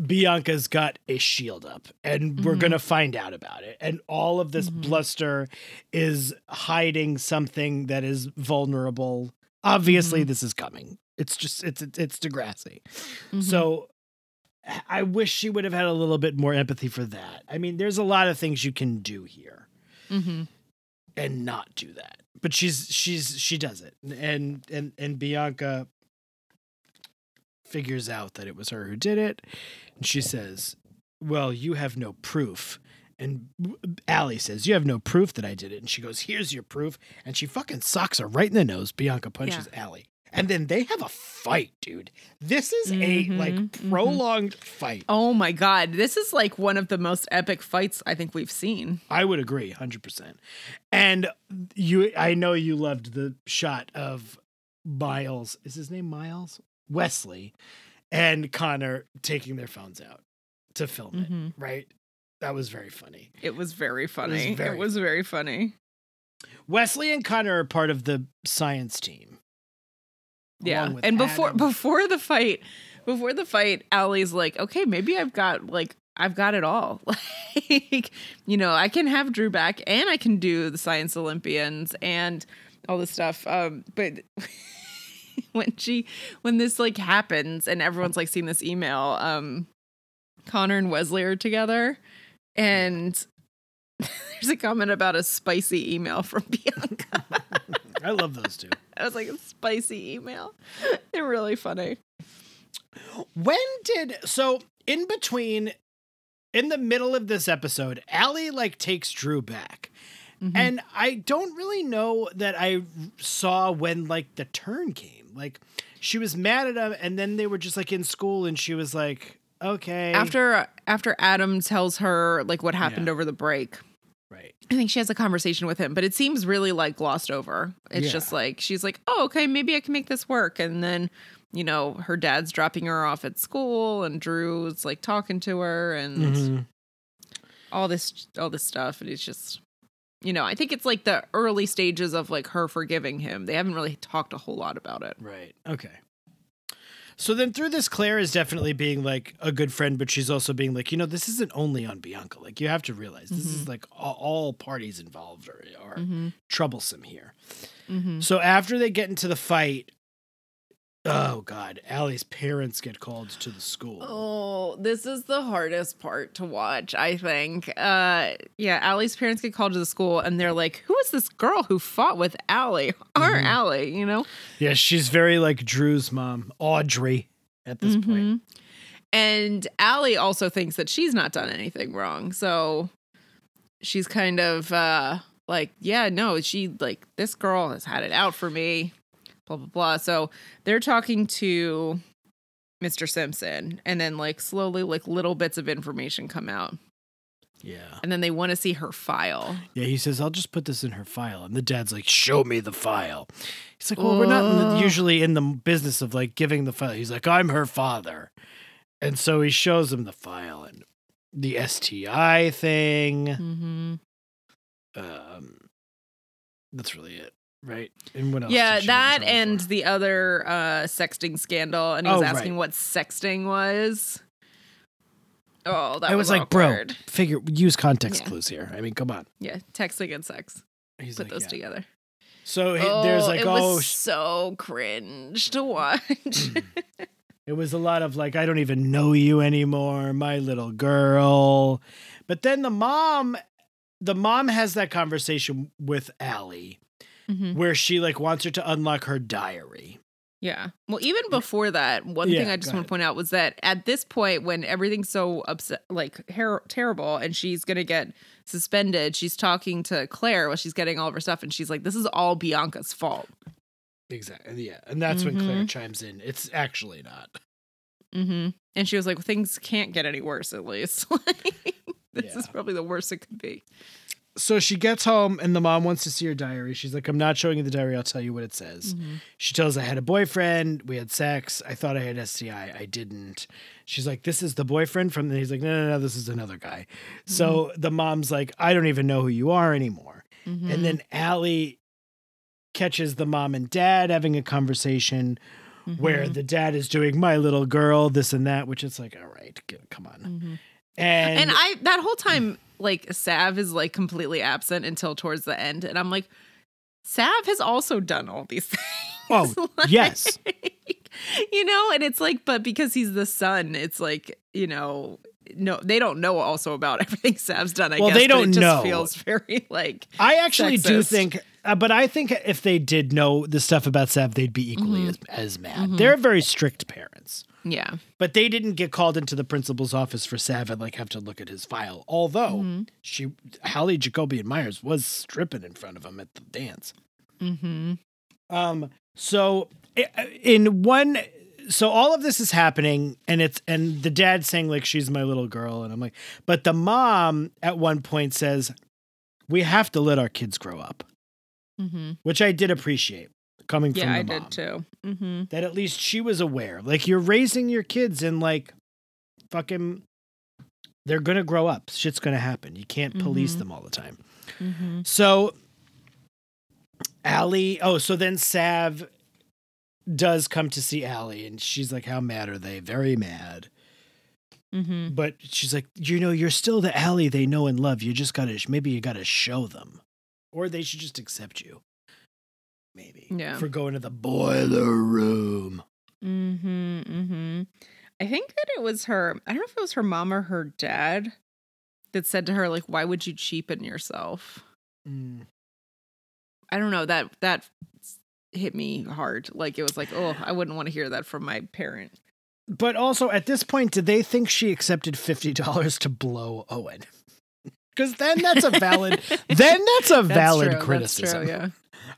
[SPEAKER 1] Bianca's got a shield up and we're going to find out about it. And all of this
[SPEAKER 2] Mhm.
[SPEAKER 1] bluster is hiding something that is vulnerable. Obviously, this is coming. It's just, it's, it's, it's Degrassi. So I wish she would have had a little bit more empathy for that. I mean, there's a lot of things you can do here
[SPEAKER 2] hmm
[SPEAKER 1] and not do that. But she's she's she does it. And and and Bianca figures out that it was her who did it. And she says, "Well, you have no proof." And Alli says, "You have no proof that I did it." And she goes, "Here's your proof." And she fucking socks her right in the nose. Bianca punches Alli. And then they have a fight, dude. This is a like
[SPEAKER 2] Mhm, mhm.
[SPEAKER 1] prolonged fight.
[SPEAKER 2] Oh my god, this is like one of the most epic fights I think we've seen.
[SPEAKER 1] I would agree 100%. And you I know you loved the shot of Miles. Is his name Miles? Wesley and Connor taking their phones out to film it,
[SPEAKER 2] Mhm.
[SPEAKER 1] right? That was very funny.
[SPEAKER 2] It was very funny. It
[SPEAKER 1] very
[SPEAKER 2] was very funny.
[SPEAKER 1] Wesley and Connor are part of the science team.
[SPEAKER 2] Yeah. And before
[SPEAKER 1] Adam.
[SPEAKER 2] before the fight, before the fight, Alli's like, okay, maybe I've got like I've got it all. like, you know, I can have Drew back and I can do the Science Olympians and all this stuff. Um, but when she when this like happens and everyone's like seeing this email, um, Connor and Wesley are together and there's a comment about a spicy email from Bianca.
[SPEAKER 1] I love those two.
[SPEAKER 2] I was like, a spicy email. They're really funny.
[SPEAKER 1] When did so in between in the middle of this episode, Alli like takes Drew back.
[SPEAKER 2] Mhm.
[SPEAKER 1] And I don't really know that I saw when like the turn came. Like she was mad at him and then they were just like in school and she was like, "Okay."
[SPEAKER 2] after after Adam tells her like what happened
[SPEAKER 1] Yeah.
[SPEAKER 2] over the break,
[SPEAKER 1] right.
[SPEAKER 2] I think she has a conversation with him, but it seems really like glossed over. It's
[SPEAKER 1] Yeah.
[SPEAKER 2] just like she's like, "Oh, okay, maybe I can make this work." And then, you know, her dad's dropping her off at school and Drew's like talking to her and
[SPEAKER 1] Mhm.
[SPEAKER 2] all this all this stuff and it's just you know, I think it's like the early stages of like her forgiving him. They haven't really talked a whole lot about it.
[SPEAKER 1] Right. Okay. So then through this Clare is definitely being like a good friend but she's also being like, you know, this isn't only on Bianca. Like you have to realize this is like all, all parties involved are, are
[SPEAKER 2] Mm-hmm.
[SPEAKER 1] troublesome here.
[SPEAKER 2] Mm-hmm.
[SPEAKER 1] So after they get into the fight, oh god, Alli's parents get called to the school.
[SPEAKER 2] Oh, this is the hardest part to watch, I think. Uh yeah, Alli's parents get called to the school and they're like, Who is this girl who fought with Alli? Our
[SPEAKER 1] Mhm.
[SPEAKER 2] Alli, you know?
[SPEAKER 1] Yeah, she's very like Drew's mom, Audrey, at this point.
[SPEAKER 2] Mhm. And Alli also thinks that she's not done anything wrong. So she's kind of uh like, yeah, no, she like this girl has had it out for me. Blah blah blah. So they're talking to Mr. Simpson and then like slowly like little bits of information come out.
[SPEAKER 1] Yeah.
[SPEAKER 2] And then they want to see her file.
[SPEAKER 1] Yeah, he says, I'll just put this in her file. And the dad's like, Show me the file. He's like, Well, we're not in the- usually in the business of like giving the file. He's like, I'm her father. And so he shows him the file and the STI thing.
[SPEAKER 2] Mm-hmm.
[SPEAKER 1] Um, that's really it, right? And what else?
[SPEAKER 2] Yeah,
[SPEAKER 1] did she get in
[SPEAKER 2] that and
[SPEAKER 1] for?
[SPEAKER 2] the other uh sexting scandal. And he was
[SPEAKER 1] Oh,
[SPEAKER 2] asking
[SPEAKER 1] right.
[SPEAKER 2] what sexting was. Oh, that was.
[SPEAKER 1] I was, like, bro, figure use context
[SPEAKER 2] Yeah.
[SPEAKER 1] clues here. I mean, come on.
[SPEAKER 2] Yeah, texting and sex.
[SPEAKER 1] He's
[SPEAKER 2] Put
[SPEAKER 1] like,
[SPEAKER 2] those
[SPEAKER 1] yeah.
[SPEAKER 2] together.
[SPEAKER 1] So
[SPEAKER 2] oh,
[SPEAKER 1] there's like,
[SPEAKER 2] it
[SPEAKER 1] oh,
[SPEAKER 2] was so cringe to watch.
[SPEAKER 1] It was a lot of like, I don't even know you anymore, my little girl. But then the mom, the mom has that conversation with Alli
[SPEAKER 2] Mhm.
[SPEAKER 1] where she like wants her to unlock her diary.
[SPEAKER 2] Yeah. Well, even before that, one thing I just want to point out was that at this point, when everything's so upset, like her- terrible, and she's gonna get suspended, she's talking to Clare while she's getting all of her stuff, and she's like, "This is all Bianca's fault."
[SPEAKER 1] Exactly. Yeah. And that's when Clare
[SPEAKER 2] Mhm.
[SPEAKER 1] chimes in. It's actually not.
[SPEAKER 2] Mm-hmm. And she was like, "Things can't get any worse. At least, Like, this is probably the worst it could be."
[SPEAKER 1] So she gets home and the mom wants to see her diary. She's like, I'm not showing you the diary. I'll tell you what it says. She tells I had a boyfriend. We had sex. I thought I had STI. I didn't. She's like, This is the boyfriend from. The-. He's like, No, no, no. This is another guy. So the mom's like, I don't even know who you are anymore.
[SPEAKER 2] Mhm.
[SPEAKER 1] And then Alli catches the mom and dad having a conversation where
[SPEAKER 2] Mhm.
[SPEAKER 1] the dad is doing my little girl, this and that, which it's like, all right, come on. And,
[SPEAKER 2] and I that whole time like Sav is like completely absent until towards the end, and I'm like, Sav has also done all these things.
[SPEAKER 1] oh, yes.
[SPEAKER 2] You know, and it's like, but because he's the son, it's like, you know, no, they don't know also about everything Sav's done. I
[SPEAKER 1] Well,
[SPEAKER 2] guess
[SPEAKER 1] they don't
[SPEAKER 2] it just
[SPEAKER 1] know.
[SPEAKER 2] Feels very like
[SPEAKER 1] I actually do think, uh, but I think if they did know the stuff about Sav, they'd be equally
[SPEAKER 2] Mhm.
[SPEAKER 1] as, as mad.
[SPEAKER 2] Mhm.
[SPEAKER 1] They're very strict parents,
[SPEAKER 2] yeah.
[SPEAKER 1] but they didn't get called into the principal's office for Sav and like have to look at his file. Although
[SPEAKER 2] Mhm.
[SPEAKER 1] she, Hallie Jacoby and Myers was stripping in front of him at the dance.
[SPEAKER 2] Mm-hmm.
[SPEAKER 1] Um, So in one so all of this is happening and it's and the dad saying like she's my little girl and I'm like but the mom at one point says we have to let our kids grow up,
[SPEAKER 2] Mm-hmm.
[SPEAKER 1] which I did appreciate coming
[SPEAKER 2] Yeah,
[SPEAKER 1] from the
[SPEAKER 2] I
[SPEAKER 1] mom.
[SPEAKER 2] did too. Mm-hmm.
[SPEAKER 1] That at least she was aware. Like you're raising your kids and like fucking they're going to grow up. Shit's going to happen. You can't police
[SPEAKER 2] Mhm.
[SPEAKER 1] them all the time.
[SPEAKER 2] Mm-hmm.
[SPEAKER 1] So Alli, oh, so then Sav does come to see Alli and she's like, How mad are they? Very mad.
[SPEAKER 2] Mm-hmm.
[SPEAKER 1] But she's like, You know, you're still the Alli they know and love. You just gotta maybe you gotta show them. Or they should just accept you. Maybe.
[SPEAKER 2] Yeah.
[SPEAKER 1] For going to the boiler room.
[SPEAKER 2] Mm-hmm. Mm-hmm. I think that it was her. I don't know if it was her mom or her dad that said to her, like, why would you cheapen yourself?
[SPEAKER 1] Mm.
[SPEAKER 2] I don't know. That that hit me hard. Like it was like, oh, I wouldn't want to hear that from my parent.
[SPEAKER 1] But also at this point, did they think she accepted fifty dollars to blow Owen? Because then that's a valid then that's a valid
[SPEAKER 2] true,
[SPEAKER 1] criticism.
[SPEAKER 2] That's true, yeah.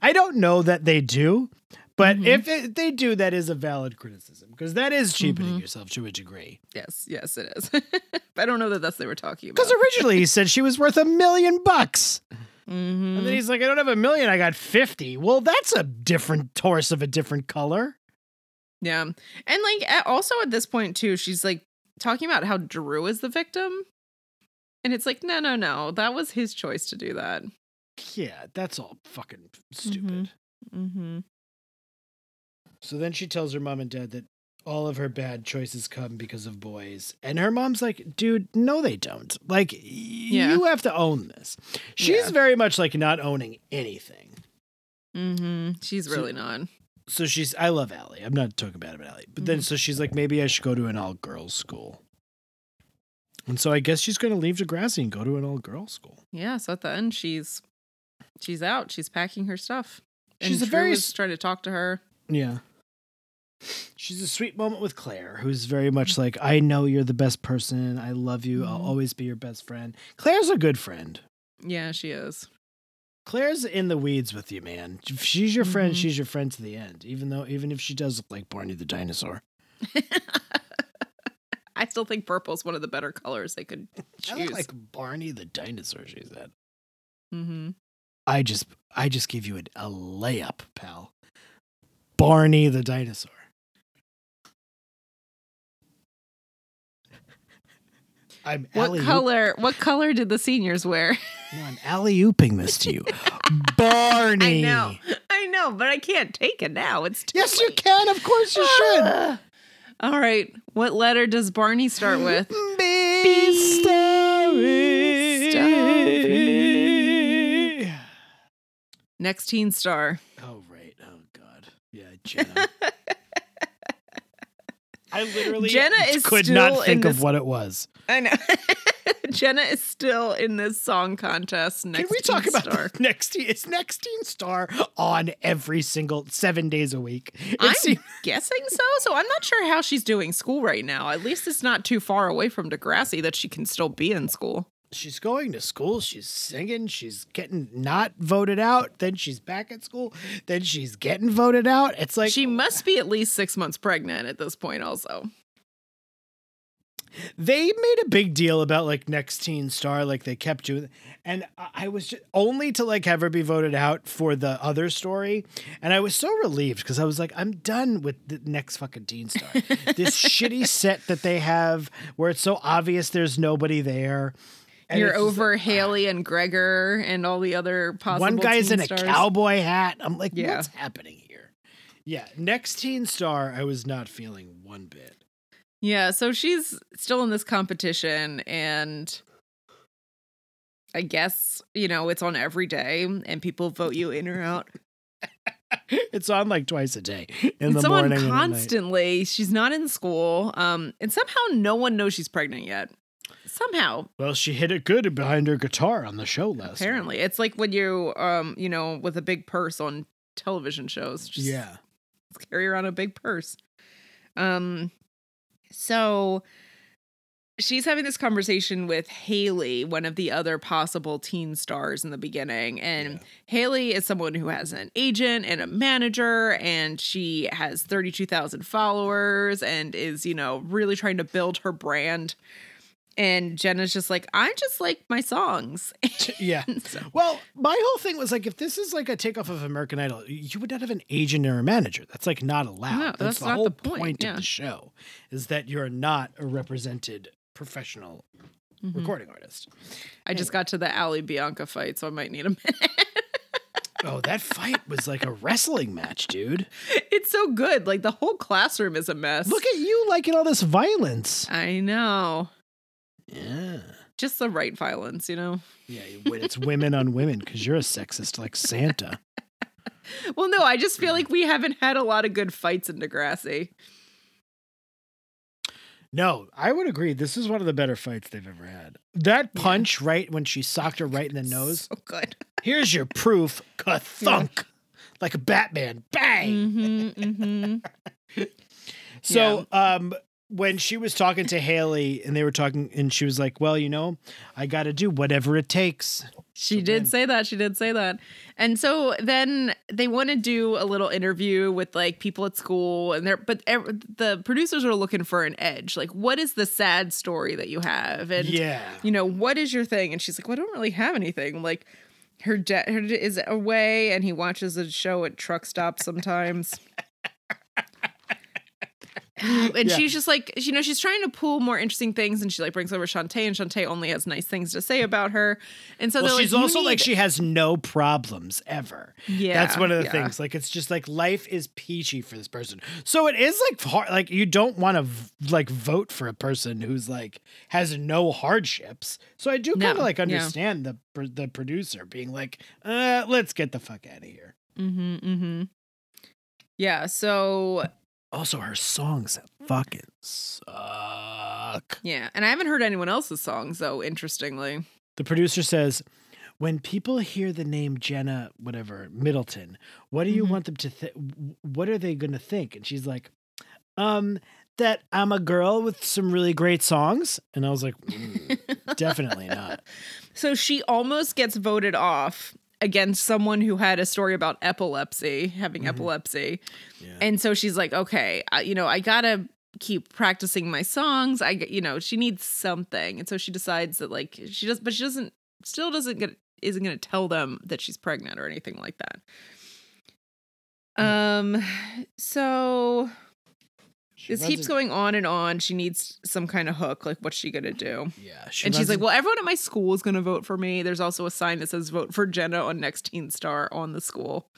[SPEAKER 1] I don't know that they do, but
[SPEAKER 2] Mhm.
[SPEAKER 1] if it, they do, that is a valid criticism because that is cheapening
[SPEAKER 2] Mhm.
[SPEAKER 1] yourself to a degree.
[SPEAKER 2] Yes, yes, it is. but I don't know that that's what they were talking about.
[SPEAKER 1] Because originally he said she was worth a million bucks,
[SPEAKER 2] Mhm.
[SPEAKER 1] and then he's like, "I don't have a million, I got 50. Well, that's a different horse of a different color.
[SPEAKER 2] Yeah. And like also at this point too, she's like talking about how Drew is the victim. And it's like, no, no, no. That was his choice to do that.
[SPEAKER 1] Yeah, that's all fucking stupid.
[SPEAKER 2] Mm-hmm.
[SPEAKER 1] So then she tells her mom and dad that all of her bad choices come because of boys. And her mom's like, dude, no, they don't. Like, y-
[SPEAKER 2] Yeah.
[SPEAKER 1] you have to own this. She's
[SPEAKER 2] Yeah.
[SPEAKER 1] very much like not owning anything.
[SPEAKER 2] Mm-hmm. She's
[SPEAKER 1] So-
[SPEAKER 2] really not.
[SPEAKER 1] So she's, I love Alli. I'm not talking bad about Alli. But then,
[SPEAKER 2] Mhm.
[SPEAKER 1] so she's like, maybe I should go to an all girls school. And so I guess she's going to leave Degrassi and go to an all girls school.
[SPEAKER 2] Yeah. So at the end, she's she's out. She's packing her stuff. And
[SPEAKER 1] She's a
[SPEAKER 2] Drew
[SPEAKER 1] very
[SPEAKER 2] is trying to talk to her.
[SPEAKER 1] Yeah. She's a sweet moment with Clare, who's very much like, I know you're the best person. I love you. I'll
[SPEAKER 2] Mhm.
[SPEAKER 1] always be your best friend. Clare's a good friend.
[SPEAKER 2] Yeah, she is.
[SPEAKER 1] Clare's in the weeds with you, man. If she's your friend,
[SPEAKER 2] Mhm.
[SPEAKER 1] she's your friend to the end. Even though, even if she does look like Barney the dinosaur.
[SPEAKER 2] I still think purple is one of the better colors they could choose.
[SPEAKER 1] like Barney the dinosaur. She said.
[SPEAKER 2] mm-hmm.
[SPEAKER 1] I just, I just gave you a, a layup, pal. Barney the dinosaur. I'm
[SPEAKER 2] What color? What color did the seniors wear?
[SPEAKER 1] No, I'm alley ooping this to you, Barney.
[SPEAKER 2] I know, I know, but I can't take it now. It's too
[SPEAKER 1] Yes, you can. Of course, you should.
[SPEAKER 2] Ah. All right. What letter does Barney start with?
[SPEAKER 1] B story.
[SPEAKER 2] Next teen star.
[SPEAKER 1] Oh right. Oh God. Yeah, Jenna. I literally
[SPEAKER 2] Jenna is
[SPEAKER 1] could not
[SPEAKER 2] in
[SPEAKER 1] think of what it was.
[SPEAKER 2] I know. Jenna is still in this song contest. Next
[SPEAKER 1] Can we talk about
[SPEAKER 2] star?
[SPEAKER 1] next teen? It's next teen star on every single seven days a week. It
[SPEAKER 2] I'm
[SPEAKER 1] seems-
[SPEAKER 2] guessing so. So I'm not sure how she's doing school right now. At least it's not too far away from Degrassi that she can still be in school.
[SPEAKER 1] She's going to school. She's singing. She's getting not voted out. Then she's back at school. Then she's getting voted out. It's like
[SPEAKER 2] she must be at least six months pregnant at this point, also.
[SPEAKER 1] they made a big deal about like next teen star like they kept doing and I- i was just only to like have her be voted out for the other story and i was so relieved because i was like i'm done with the next fucking teen star this shitty set that they have where it's so obvious there's nobody there And
[SPEAKER 2] You're
[SPEAKER 1] it's
[SPEAKER 2] over Haley and Gregor and all the other
[SPEAKER 1] like,
[SPEAKER 2] possible.
[SPEAKER 1] one guy's in
[SPEAKER 2] teen
[SPEAKER 1] a cowboy hat i'm like
[SPEAKER 2] Yeah.
[SPEAKER 1] what's happening here yeah next teen star i was not feeling one bit
[SPEAKER 2] Yeah, so she's still in this competition, and I guess you know it's on every day, and people vote you in or out.
[SPEAKER 1] it's on like twice a day in
[SPEAKER 2] it's
[SPEAKER 1] the
[SPEAKER 2] on
[SPEAKER 1] morning and at night.
[SPEAKER 2] constantly. She's not in school, um, and somehow no one knows she's pregnant yet. Somehow,
[SPEAKER 1] Well, she hit it good behind her guitar on the show last.
[SPEAKER 2] apparently, it's like when you, um, you know, with a big purse on television shows. Just
[SPEAKER 1] Yeah.
[SPEAKER 2] carry around a big purse. Um, so she's having this conversation with Haley, one of the other possible teen stars in the beginning. And Haley is someone who has an agent and a manager, and she has 32,000 followers and is, you know, really trying to build her brand. And Jenna's just like, I just like my songs.
[SPEAKER 1] Yeah.
[SPEAKER 2] So-
[SPEAKER 1] Well, my whole thing was like, if this is like a takeoff of American Idol, you would not have an agent or a manager. That's like not allowed.
[SPEAKER 2] No,
[SPEAKER 1] that's,
[SPEAKER 2] that's
[SPEAKER 1] the
[SPEAKER 2] not
[SPEAKER 1] whole
[SPEAKER 2] the point,
[SPEAKER 1] of the show, is that you're not a represented professional
[SPEAKER 2] Mhm.
[SPEAKER 1] recording artist.
[SPEAKER 2] I just got to the Alli Bianca fight, so I might need a minute.
[SPEAKER 1] Oh, that fight was like a wrestling match, dude.
[SPEAKER 2] it's so good. Like the whole classroom is a mess.
[SPEAKER 1] Look at you liking all this violence.
[SPEAKER 2] I know.
[SPEAKER 1] Yeah.
[SPEAKER 2] Just the right violence, you know?
[SPEAKER 1] Yeah, it's women on women because you're a sexist like Santa.
[SPEAKER 2] Well, no, I just feel like we haven't had a lot of good fights in Degrassi.
[SPEAKER 1] No, I would agree. This is one of the better fights they've ever had. That punch right when she socked her right in the nose.
[SPEAKER 2] So good.
[SPEAKER 1] Here's your proof. Ka-thunk. Like a Batman. Bang.
[SPEAKER 2] Mm-hmm, mm-hmm.
[SPEAKER 1] So um when she was talking to Haley and they were talking and she was like, Well, you know, I gotta do whatever it takes.
[SPEAKER 2] She
[SPEAKER 1] to
[SPEAKER 2] did
[SPEAKER 1] win.
[SPEAKER 2] say that. She did say that. And so then they want to do a little interview with like people at school, and they're but ev- the producers are looking for an edge. Like, what is the sad story that you have? And
[SPEAKER 1] yeah.
[SPEAKER 2] you know, what is your thing? And she's like, well, I don't really have anything. Like, her dad her dad is away, and he watches a show at truck stops sometimes. and
[SPEAKER 1] Yeah.
[SPEAKER 2] she's just like, you know, she's trying to pull more interesting things, and she like brings over Chantay, and Chantay only has nice things to say about her. And so
[SPEAKER 1] Well, she's
[SPEAKER 2] like,
[SPEAKER 1] also like she has no problems ever.
[SPEAKER 2] yeah,
[SPEAKER 1] That's one of the
[SPEAKER 2] yeah.
[SPEAKER 1] things. Like it's just like life is peachy for this person. So it is like hard. Like you don't want to v- like vote for a person who's like has no hardships. So I do kind of
[SPEAKER 2] No,
[SPEAKER 1] like
[SPEAKER 2] yeah.
[SPEAKER 1] understand the pr- the producer being like, uh, let's get the fuck out of here.
[SPEAKER 2] Mm-hmm. Mm-hmm. Yeah. So
[SPEAKER 1] Also, her songs fucking suck.
[SPEAKER 2] yeah, and I haven't heard anyone else's songs though. Interestingly,
[SPEAKER 1] The producer says, when people hear the name Jenna, whatever, Middleton, what do you
[SPEAKER 2] Mhm.
[SPEAKER 1] want them to think? What are they going to think? And she's like, um, that I'm a girl with some really great songs. And I was like, "Mm, definitely not.
[SPEAKER 2] So she almost gets voted off against someone who had a story about epilepsy, having
[SPEAKER 1] Mhm.
[SPEAKER 2] epilepsy.
[SPEAKER 1] Yeah.
[SPEAKER 2] And so she's like, okay, I, you know, I gotta keep practicing my songs. I, you know, she needs something. And so she decides that like she does, but she doesn't, still doesn't get, isn't to tell them that she's pregnant or anything like that. Um, so this keeps
[SPEAKER 1] in-
[SPEAKER 2] going on and on. She needs some kind of hook. Like, what's she gonna do?
[SPEAKER 1] Yeah. She
[SPEAKER 2] and she's like, "Well, everyone at my school is to vote for me." There's also a sign that says "Vote for Jenna" on Next Teen Star on the school.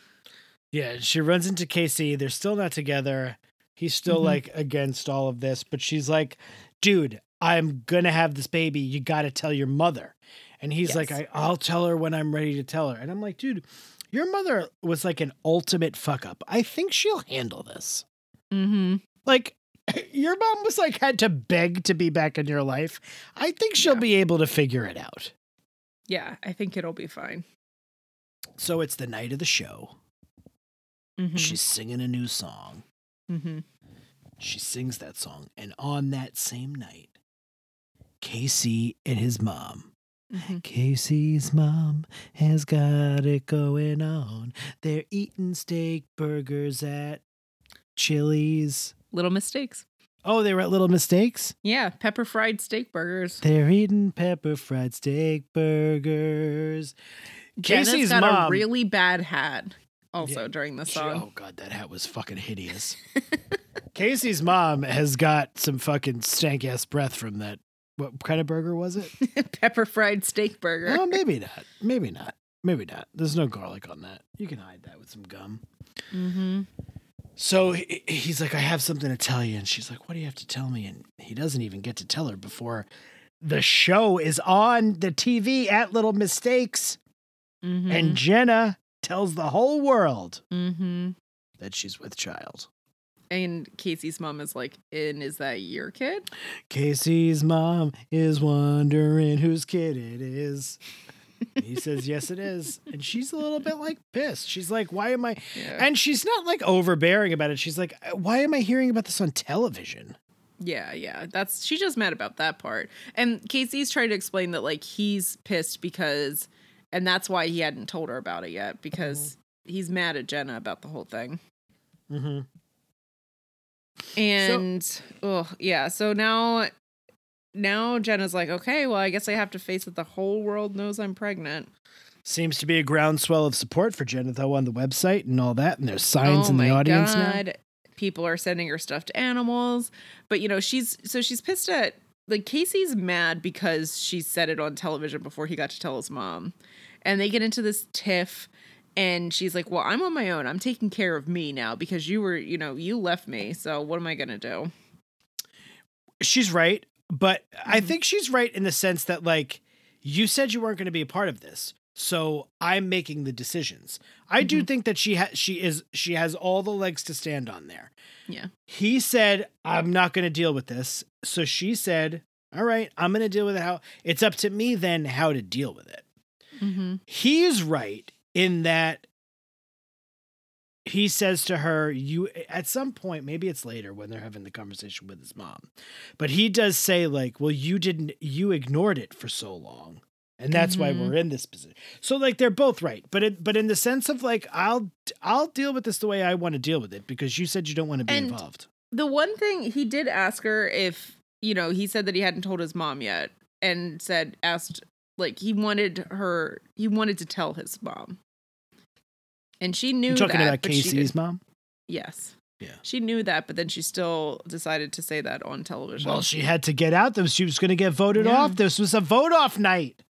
[SPEAKER 1] Yeah, she runs into Casey. They're still not together. He's still
[SPEAKER 2] Mhm.
[SPEAKER 1] like against all of this, but she's like, dude, I'm gonna have this baby. You gotta tell your mother. And he's like, I, I'll tell her when I'm ready to tell her. And I'm like, dude, your mother was like an ultimate fuck up. I think she'll handle this.
[SPEAKER 2] Mm-hmm.
[SPEAKER 1] Like, your mom was like had to beg to be back in your life. I think she'll
[SPEAKER 2] Yeah.
[SPEAKER 1] be able to figure it out.
[SPEAKER 2] Yeah, I think it'll be fine.
[SPEAKER 1] So it's the night of the show.
[SPEAKER 2] Mm-hmm.
[SPEAKER 1] She's singing a new song.
[SPEAKER 2] mm-hmm.
[SPEAKER 1] She sings that song. And on that same night, Casey and his mom.
[SPEAKER 2] Mm-hmm.
[SPEAKER 1] Casey's mom has got it going on. They're eating steak burgers at Chili's.
[SPEAKER 2] Little mistakes.
[SPEAKER 1] Oh, they were at Little Mistakes?
[SPEAKER 2] Yeah, pepper fried steak burgers.
[SPEAKER 1] They're eating pepper fried steak burgers. Casey's
[SPEAKER 2] got
[SPEAKER 1] mom.
[SPEAKER 2] a really bad hat. Also
[SPEAKER 1] Yeah,
[SPEAKER 2] during the song.
[SPEAKER 1] oh god, that hat was fucking hideous. Casey's mom has got some fucking stank ass breath from that. What kind of burger was it?
[SPEAKER 2] pepper fried steak burger.
[SPEAKER 1] oh, maybe not. Maybe not. Maybe not. There's no garlic on that. You can hide that with some gum.
[SPEAKER 2] mm-hmm.
[SPEAKER 1] So he's like, I have something to tell you. And she's like, What do you have to tell me? And he doesn't even get to tell her before the show is on the TV at Little Mistakes.
[SPEAKER 2] Mm-hmm.
[SPEAKER 1] And Jenna tells the whole world
[SPEAKER 2] mm-hmm.
[SPEAKER 1] that she's with child.
[SPEAKER 2] And Casey's mom is like, "And is that your kid?"
[SPEAKER 1] Casey's mom is wondering whose kid it is. He says, Yes, it is. And she's a little bit like pissed. She's like, Why am I?
[SPEAKER 2] Yeah.
[SPEAKER 1] And she's not like overbearing about it. She's like, Why am I hearing about this on television?
[SPEAKER 2] Yeah, yeah. That's she's just mad about that part. And Casey's trying to explain that like he's pissed because and that's why he hadn't told her about it yet because he's mad at Jenna about the whole thing.
[SPEAKER 1] Mm-hmm.
[SPEAKER 2] And oh, yeah, so now now Jenna's like, "Okay, well, I guess I have to face it the whole world knows I'm pregnant."
[SPEAKER 1] Seems to be a groundswell of support for Jenna though on the website and all that, and there's signs
[SPEAKER 2] oh
[SPEAKER 1] in the audience now.
[SPEAKER 2] People are sending her stuffed animals, but you know, she's so she's pissed at like Casey's mad because she said it on television before he got to tell his mom. And they get into this tiff and she's like, "Well, I'm on my own. I'm taking care of me now because you were, you know, you left me. So what am I going to do?"
[SPEAKER 1] She's right, but I
[SPEAKER 2] Mhm.
[SPEAKER 1] think she's right in the sense that like you said you weren't going to be a part of this. So I'm making the decisions. I do
[SPEAKER 2] Mhm.
[SPEAKER 1] think that she has she is she has all the legs to stand on there.
[SPEAKER 2] Yeah.
[SPEAKER 1] He said, I'm not going to deal with this. So she said, All right, I'm going to deal with it. How it's up to me then how to deal with it.
[SPEAKER 2] Mm-hmm.
[SPEAKER 1] He's right in that he says to her, You at some point, maybe it's later when they're having the conversation with his mom, but he does say, like, Well, you didn't, you ignored it for so long. And that's why
[SPEAKER 2] Mhm.
[SPEAKER 1] we're in this position. So like they're both right, but it, but in the sense of like I'll I'll deal with this the way I want to deal with it because you said you don't want to be
[SPEAKER 2] And-
[SPEAKER 1] involved.
[SPEAKER 2] The one thing he did ask her if, you know, he said that he hadn't told his mom yet and said asked like he wanted her he wanted to tell his mom. And she knew
[SPEAKER 1] You're talking
[SPEAKER 2] that,
[SPEAKER 1] about Casey's mom.
[SPEAKER 2] Yes.
[SPEAKER 1] Yeah.
[SPEAKER 2] She knew that, but then she still decided to say that on television.
[SPEAKER 1] Well, she had to get out. Though she was going to get voted
[SPEAKER 2] Yeah.
[SPEAKER 1] off. This was a vote off night.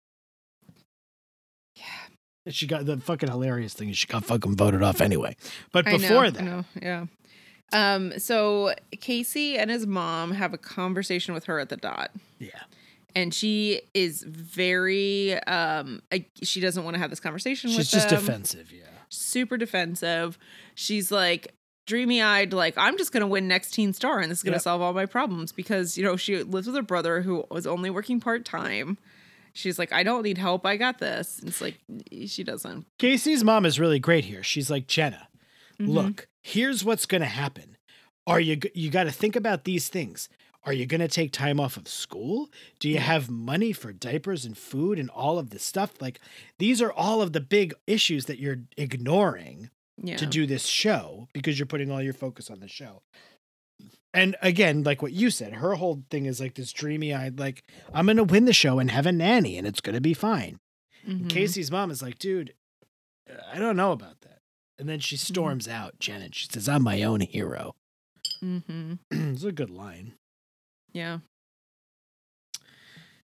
[SPEAKER 2] Yeah.
[SPEAKER 1] And She got the fucking hilarious thing is she got fucking voted off anyway. But
[SPEAKER 2] know,
[SPEAKER 1] before
[SPEAKER 2] I
[SPEAKER 1] that,
[SPEAKER 2] know, yeah. Um, so Casey and his mom have a conversation with her at the dot.
[SPEAKER 1] yeah,
[SPEAKER 2] And she is very um she doesn't want to have this conversation with
[SPEAKER 1] she's just
[SPEAKER 2] them.
[SPEAKER 1] defensive. Yeah,
[SPEAKER 2] super defensive. She's like dreamy eyed, like, I'm just gonna win next teen star and this is gonna
[SPEAKER 1] Yep.
[SPEAKER 2] solve all my problems because, you know, she lives with her brother who was only working part time. She's like, I don't need help, I got this. And it's like she doesn't.
[SPEAKER 1] Casey's mom is really great here. She's like Jenna.
[SPEAKER 2] Mhm.
[SPEAKER 1] Look, here's what's going to happen. Are you you got to think about these things. Are you going to take time off of school? Do you have money for diapers and food and all of this stuff? Like these are all of the big issues that you're ignoring
[SPEAKER 2] Yeah.
[SPEAKER 1] to do this show because you're putting all your focus on the show. And again, like what you said, her whole thing is like this dreamy eyed, like, I'm going to win the show and have a nanny and it's going to be fine.
[SPEAKER 2] Mhm.
[SPEAKER 1] Casey's mom is like, dude, I don't know about that. And then she
[SPEAKER 2] Mm-hmm.
[SPEAKER 1] storms out, Janet. She says, I'm my own hero.
[SPEAKER 2] Mm-hmm.
[SPEAKER 1] it's a good line.
[SPEAKER 2] Yeah.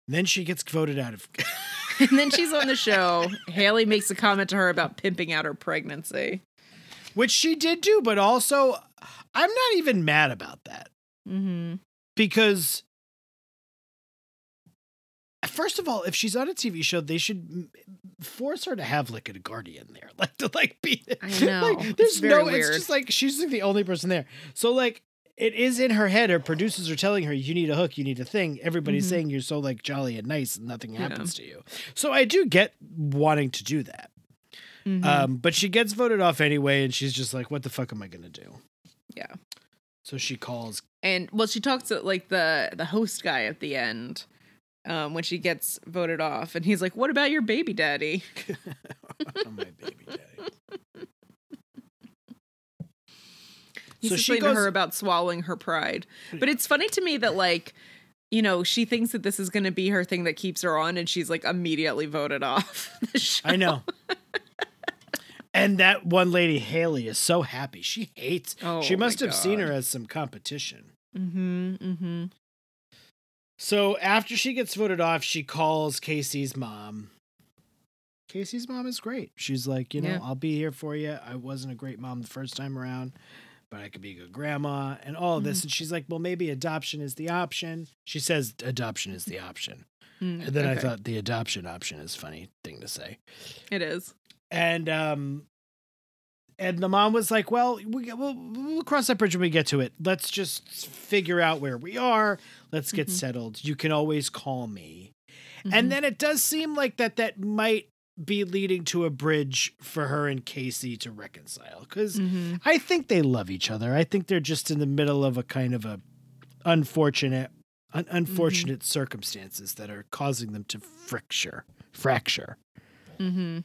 [SPEAKER 1] then she gets voted out of.
[SPEAKER 2] And then she's on the show. Haley makes a comment to her about pimping out her pregnancy.
[SPEAKER 1] Which she did do, but also, I'm not even mad about that
[SPEAKER 2] Mm-hmm.
[SPEAKER 1] because. First of all, if she's on a TV show, they should force her to have like a guardian there, like to like be.
[SPEAKER 2] I know.
[SPEAKER 1] Like, there's no.
[SPEAKER 2] weird.
[SPEAKER 1] It's just like she's like the only person there. So like, it is in her head. Her producers are telling her, "You need a hook. You need a thing." Everybody's
[SPEAKER 2] Mhm.
[SPEAKER 1] saying you're so like jolly and nice, and nothing
[SPEAKER 2] Yeah.
[SPEAKER 1] happens to you. So I do get wanting to do that.
[SPEAKER 2] Mhm.
[SPEAKER 1] Um, but she gets voted off anyway, and she's just like, "What the fuck am I gonna do?"
[SPEAKER 2] Yeah.
[SPEAKER 1] So she calls.
[SPEAKER 2] and well, she talks to like the the host guy at the end. Um, when she gets voted off, and he's like, "What about your baby daddy?"
[SPEAKER 1] my baby daddy.
[SPEAKER 2] He's
[SPEAKER 1] So she
[SPEAKER 2] explaining to
[SPEAKER 1] goes-
[SPEAKER 2] her about swallowing her pride. But it's funny to me that like, you know, she thinks that this is going to be her thing that keeps her on, and she's like immediately voted off.
[SPEAKER 1] I know. and that one lady, Haley, is so happy. She hates.
[SPEAKER 2] Oh,
[SPEAKER 1] she must have seen her as some competition.
[SPEAKER 2] Mm-hmm. Mm-hmm.
[SPEAKER 1] So after she gets voted off, she calls Casey's mom. Casey's mom is great. She's like, you know,
[SPEAKER 2] Yeah.
[SPEAKER 1] I'll be here for you. I wasn't a great mom the first time around, but I could be a good grandma and all of this.
[SPEAKER 2] Mm-hmm.
[SPEAKER 1] And she's like, well, maybe adoption is the option. She says adoption is the option.
[SPEAKER 2] Mm,
[SPEAKER 1] And then I thought the adoption option is a funny thing to say.
[SPEAKER 2] it is.
[SPEAKER 1] And um and the mom was like, "Well, we, we'll, we'll cross that bridge when we get to it. Let's just figure out where we are. Let's get
[SPEAKER 2] Mhm.
[SPEAKER 1] settled. You can always call me."
[SPEAKER 2] Mhm.
[SPEAKER 1] And then it does seem like that that might be leading to a bridge for her and Casey to reconcile cuz
[SPEAKER 2] Mhm.
[SPEAKER 1] I think they love each other. I think they're just in the middle of a kind of a unfortunate un-
[SPEAKER 2] Mm-hmm.
[SPEAKER 1] unfortunate circumstances that are causing them to fracture fracture.
[SPEAKER 2] Mm-hmm.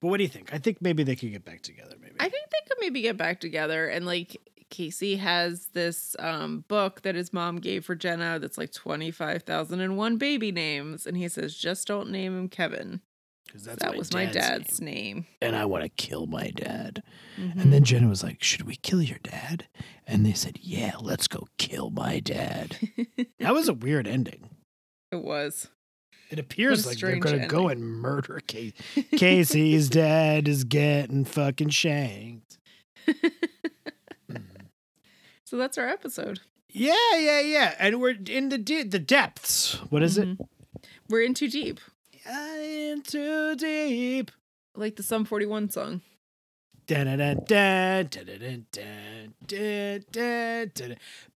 [SPEAKER 1] But what do you think? I think maybe they could get back together. Maybe.
[SPEAKER 2] I think they could maybe get back together and like Casey has this um, book that his mom gave for Jenna that's like 25,001 baby names. And he says, just don't name him Kevin.
[SPEAKER 1] 'Cause that's
[SPEAKER 2] that was my dad's name.
[SPEAKER 1] and I want to kill my dad.
[SPEAKER 2] Mhm.
[SPEAKER 1] And then Jenna was like, "Should we kill your dad?" And they said, "Yeah, let's go kill my dad." that was a weird ending.
[SPEAKER 2] it was.
[SPEAKER 1] It appears like they're going to go and murder Casey. Casey's dad is getting fucking shanked. Mm.
[SPEAKER 2] So that's our episode.
[SPEAKER 1] Yeah, yeah, yeah. And we're in the de- the depths. What is it?
[SPEAKER 2] Mhm. We're in too deep,
[SPEAKER 1] I'm too deep.
[SPEAKER 2] Like the Sum 41 song.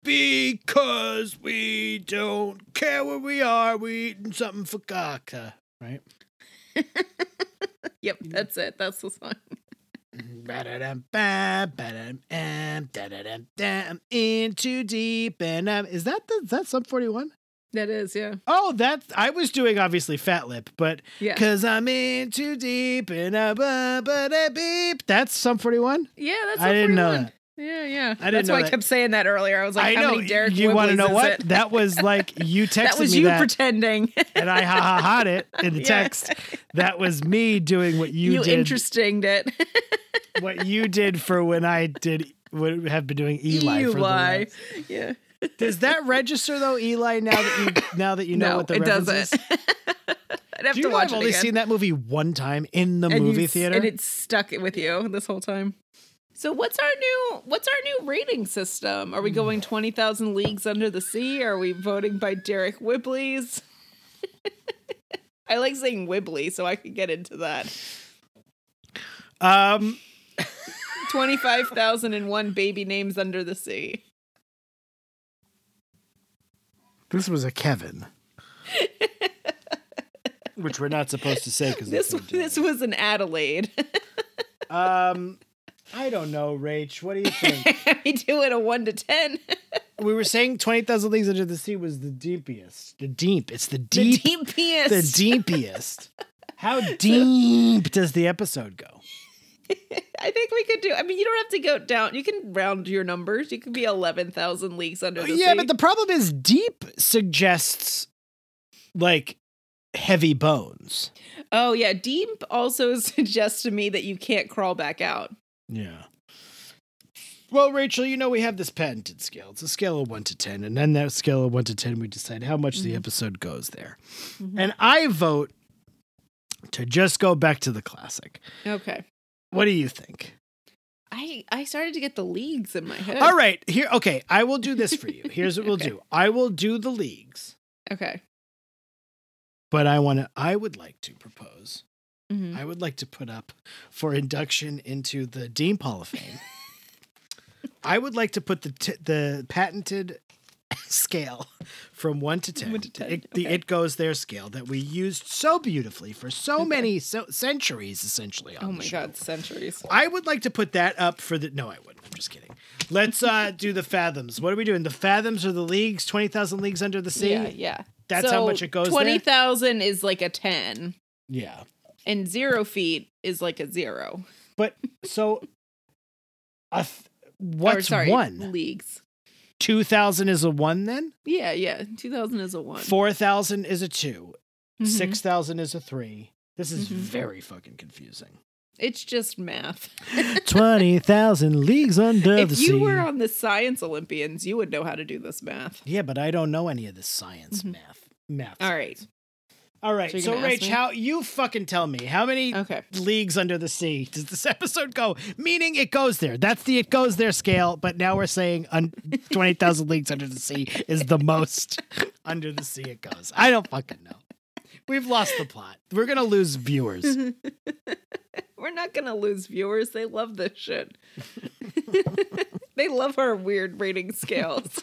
[SPEAKER 1] Because we don't care where we are, we eating something for caca, right?
[SPEAKER 2] yep, that's it. That's the song.
[SPEAKER 1] I'm in too deep, and um, is that the, is that Sum forty one?
[SPEAKER 2] That is, yeah.
[SPEAKER 1] Oh, that I was doing obviously Fat Lip, but
[SPEAKER 2] Yeah.
[SPEAKER 1] because I'm in too deep and a ba ba da beep. That's Sum forty one.
[SPEAKER 2] Yeah, that's
[SPEAKER 1] I didn't know that.
[SPEAKER 2] Yeah, yeah.
[SPEAKER 1] I didn't
[SPEAKER 2] That's why
[SPEAKER 1] that.
[SPEAKER 2] I kept saying that earlier. I was like,
[SPEAKER 1] I
[SPEAKER 2] how
[SPEAKER 1] know.
[SPEAKER 2] many Derek
[SPEAKER 1] you
[SPEAKER 2] want to
[SPEAKER 1] know what?
[SPEAKER 2] It?
[SPEAKER 1] That was like you texted
[SPEAKER 2] that was
[SPEAKER 1] me
[SPEAKER 2] you
[SPEAKER 1] that,
[SPEAKER 2] pretending.
[SPEAKER 1] and I ha ha ha'd it in the
[SPEAKER 2] Yeah.
[SPEAKER 1] text. That was me doing what you,
[SPEAKER 2] You,
[SPEAKER 1] did.
[SPEAKER 2] interestinged it.
[SPEAKER 1] what you did for when I did would have been doing Eli. For the
[SPEAKER 2] Eli. Yeah.
[SPEAKER 1] Does that register though, Eli? Now that you now that you know
[SPEAKER 2] no,
[SPEAKER 1] what the
[SPEAKER 2] it
[SPEAKER 1] reference
[SPEAKER 2] doesn't.
[SPEAKER 1] is?
[SPEAKER 2] I'd have
[SPEAKER 1] Do you
[SPEAKER 2] to
[SPEAKER 1] know
[SPEAKER 2] watch
[SPEAKER 1] I've
[SPEAKER 2] it
[SPEAKER 1] only
[SPEAKER 2] again.
[SPEAKER 1] seen that movie one time in the
[SPEAKER 2] And
[SPEAKER 1] movie
[SPEAKER 2] s-
[SPEAKER 1] theater?
[SPEAKER 2] and it stuck with you this whole time. So what's our new what's our new rating system? Are we
[SPEAKER 1] Hmm.
[SPEAKER 2] going twenty thousand leagues under the sea? Are we voting by Deryck Whibley's? I like saying Wibley, so I could get into that.
[SPEAKER 1] um,
[SPEAKER 2] Twenty five thousand and one baby names under the sea.
[SPEAKER 1] This was a Kevin, which we're not supposed to say because
[SPEAKER 2] This this was an Adelaide.
[SPEAKER 1] Um, I don't know, Rach. What do you think?
[SPEAKER 2] we do it a one to ten.
[SPEAKER 1] we were saying twenty thousand leagues under the sea was the deepest. The deep. It's the deep.
[SPEAKER 2] The
[SPEAKER 1] deep.
[SPEAKER 2] deepiest.
[SPEAKER 1] the deepiest. How deep does the episode go?
[SPEAKER 2] I think we could do. I mean, you don't have to go down. You can round your numbers. You could be eleven thousand leagues under the
[SPEAKER 1] yeah,
[SPEAKER 2] sea.
[SPEAKER 1] but the problem is deep suggests like heavy bones.
[SPEAKER 2] oh yeah, deep also suggests to me that you can't crawl back out.
[SPEAKER 1] Yeah. Well, Rachel, you know we have this patented scale. It's a scale of one to ten, and then that scale of one to ten, we decide how much the
[SPEAKER 2] Mhm.
[SPEAKER 1] episode goes there.
[SPEAKER 2] Mhm.
[SPEAKER 1] And I vote to just go back to the classic.
[SPEAKER 2] Okay.
[SPEAKER 1] What do you think?
[SPEAKER 2] I I started to get the leagues in my head.
[SPEAKER 1] All right, here. Okay, I will do this for you. Here's what we'll do. I will do the leagues,
[SPEAKER 2] Okay.
[SPEAKER 1] but I want to. I would like to propose.
[SPEAKER 2] Mhm.
[SPEAKER 1] I would like to put up for induction into the Dean Hall of Fame. I would like to put the t- the patented scale from one to ten.
[SPEAKER 2] One to 10,
[SPEAKER 1] It, the it goes there scale that we used so beautifully for so
[SPEAKER 2] Okay.
[SPEAKER 1] many so, centuries, essentially. On
[SPEAKER 2] Oh my
[SPEAKER 1] show.
[SPEAKER 2] god, centuries.
[SPEAKER 1] I would like to put that up for the. No, I wouldn't. I'm just kidding. Let's uh do the fathoms. What are we doing? The fathoms or the leagues? Twenty thousand leagues under the sea.
[SPEAKER 2] Yeah, yeah.
[SPEAKER 1] That's how much it goes?
[SPEAKER 2] Twenty thousand is like a ten,
[SPEAKER 1] Yeah.
[SPEAKER 2] and zero feet is like a zero.
[SPEAKER 1] But so, a th-
[SPEAKER 2] Or,
[SPEAKER 1] what's
[SPEAKER 2] sorry,
[SPEAKER 1] one?
[SPEAKER 2] leagues?
[SPEAKER 1] Two thousand is a one. Then
[SPEAKER 2] Yeah, yeah. Two thousand is a one.
[SPEAKER 1] four thousand is a 2
[SPEAKER 2] Mhm.
[SPEAKER 1] Six thousand is a three. This is
[SPEAKER 2] Mhm.
[SPEAKER 1] very fucking confusing.
[SPEAKER 2] It's just math.
[SPEAKER 1] Twenty thousand leagues under the sea.
[SPEAKER 2] if you were on the science Olympians, you would know how to do this math.
[SPEAKER 1] yeah, but I don't know any of this science
[SPEAKER 2] Mhm.
[SPEAKER 1] math. Math.
[SPEAKER 2] All right.
[SPEAKER 1] All right.
[SPEAKER 2] So
[SPEAKER 1] So,
[SPEAKER 2] you're gonna ask
[SPEAKER 1] Rach,
[SPEAKER 2] me?
[SPEAKER 1] how you fucking tell me how many
[SPEAKER 2] Okay.
[SPEAKER 1] leagues under the sea does this episode go? Meaning it goes there. That's the it goes there scale. But now we're saying un- twenty thousand leagues under the sea is the most under the sea it goes. I don't fucking know. We've lost the plot. We're gonna lose viewers.
[SPEAKER 2] We're not gonna lose viewers. They love this shit. they love our weird rating scales.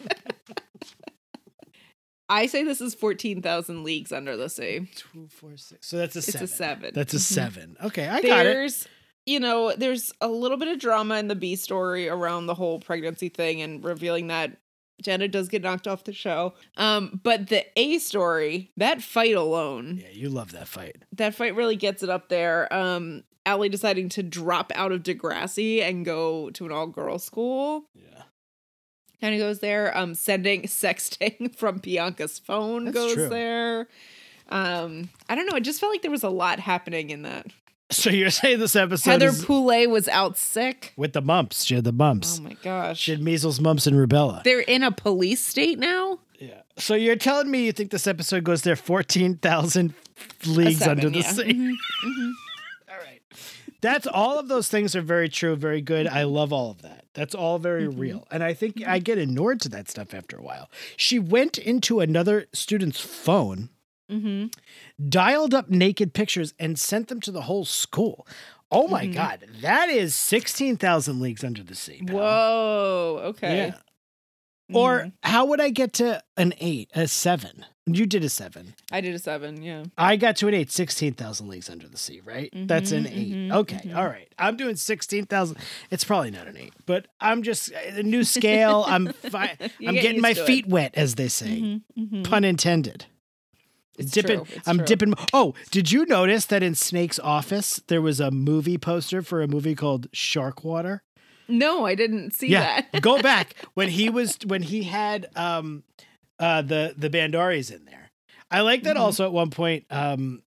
[SPEAKER 2] I say this is fourteen thousand leagues under the sea.
[SPEAKER 1] Two, four, six. So that's a
[SPEAKER 2] It's
[SPEAKER 1] seven.
[SPEAKER 2] a seven.
[SPEAKER 1] That's a
[SPEAKER 2] Mhm.
[SPEAKER 1] seven. Okay, I got it.
[SPEAKER 2] there's you know there's a little bit of drama in the b story around the whole pregnancy thing and revealing that Janet does get knocked off the show. Um, but the A story, that fight alone,
[SPEAKER 1] Yeah, you love that fight.
[SPEAKER 2] that fight really gets it up there. Um, Alli deciding to drop out of Degrassi and go to an all girls school
[SPEAKER 1] Yeah.
[SPEAKER 2] Kind of goes there. Um, sending sexting from Bianca's phone
[SPEAKER 1] That's
[SPEAKER 2] goes
[SPEAKER 1] true.
[SPEAKER 2] there. Um, I don't know. It just felt like there was a lot happening in that.
[SPEAKER 1] So you're saying this episode
[SPEAKER 2] Heather
[SPEAKER 1] is
[SPEAKER 2] Poulet was out sick.
[SPEAKER 1] with the mumps? She had the mumps.
[SPEAKER 2] Oh my gosh.
[SPEAKER 1] she had measles, mumps, and rubella.
[SPEAKER 2] They're in a police state now.
[SPEAKER 1] Yeah. So you're telling me you think this episode goes there fourteen thousand leagues
[SPEAKER 2] seven,
[SPEAKER 1] under the
[SPEAKER 2] yeah.
[SPEAKER 1] sea?
[SPEAKER 2] Mhm,
[SPEAKER 1] All right. That's all of those things are very true, very good. I love all of that. That's all very real. And I think I get inured to that stuff after a while. She went into another student's phone,
[SPEAKER 2] mhm.
[SPEAKER 1] dialed up naked pictures, and sent them to the whole school. Oh my
[SPEAKER 2] Mhm.
[SPEAKER 1] God. That is 16,000 leagues under the sea. pal.
[SPEAKER 2] Whoa. Okay.
[SPEAKER 1] Yeah. Or
[SPEAKER 2] Mhm.
[SPEAKER 1] how would I get to an eight, a seven? You did a seven.
[SPEAKER 2] I did a seven. Yeah.
[SPEAKER 1] I got to an eight, 16,000 leagues under the sea, right? That's an
[SPEAKER 2] Mhm,
[SPEAKER 1] 8
[SPEAKER 2] mhm,
[SPEAKER 1] okay,
[SPEAKER 2] mhm.
[SPEAKER 1] all right. I'm doing 16,000. It's probably not an eight, but I'm just a new scale. I'm fine. I'm
[SPEAKER 2] get
[SPEAKER 1] getting my
[SPEAKER 2] to it.
[SPEAKER 1] feet wet, as they say.
[SPEAKER 2] Mhm, mhm.
[SPEAKER 1] Pun intended.
[SPEAKER 2] It's
[SPEAKER 1] dipping.
[SPEAKER 2] true,
[SPEAKER 1] I'm
[SPEAKER 2] true.
[SPEAKER 1] dipping. Oh, did you notice that in Snake's office there was a movie poster for a movie called Sharkwater?
[SPEAKER 2] No, I didn't see
[SPEAKER 1] yeah,
[SPEAKER 2] that.
[SPEAKER 1] go back when he was when he had um uh the the Bhandaris in there. I like that
[SPEAKER 2] Mhm.
[SPEAKER 1] also at one point um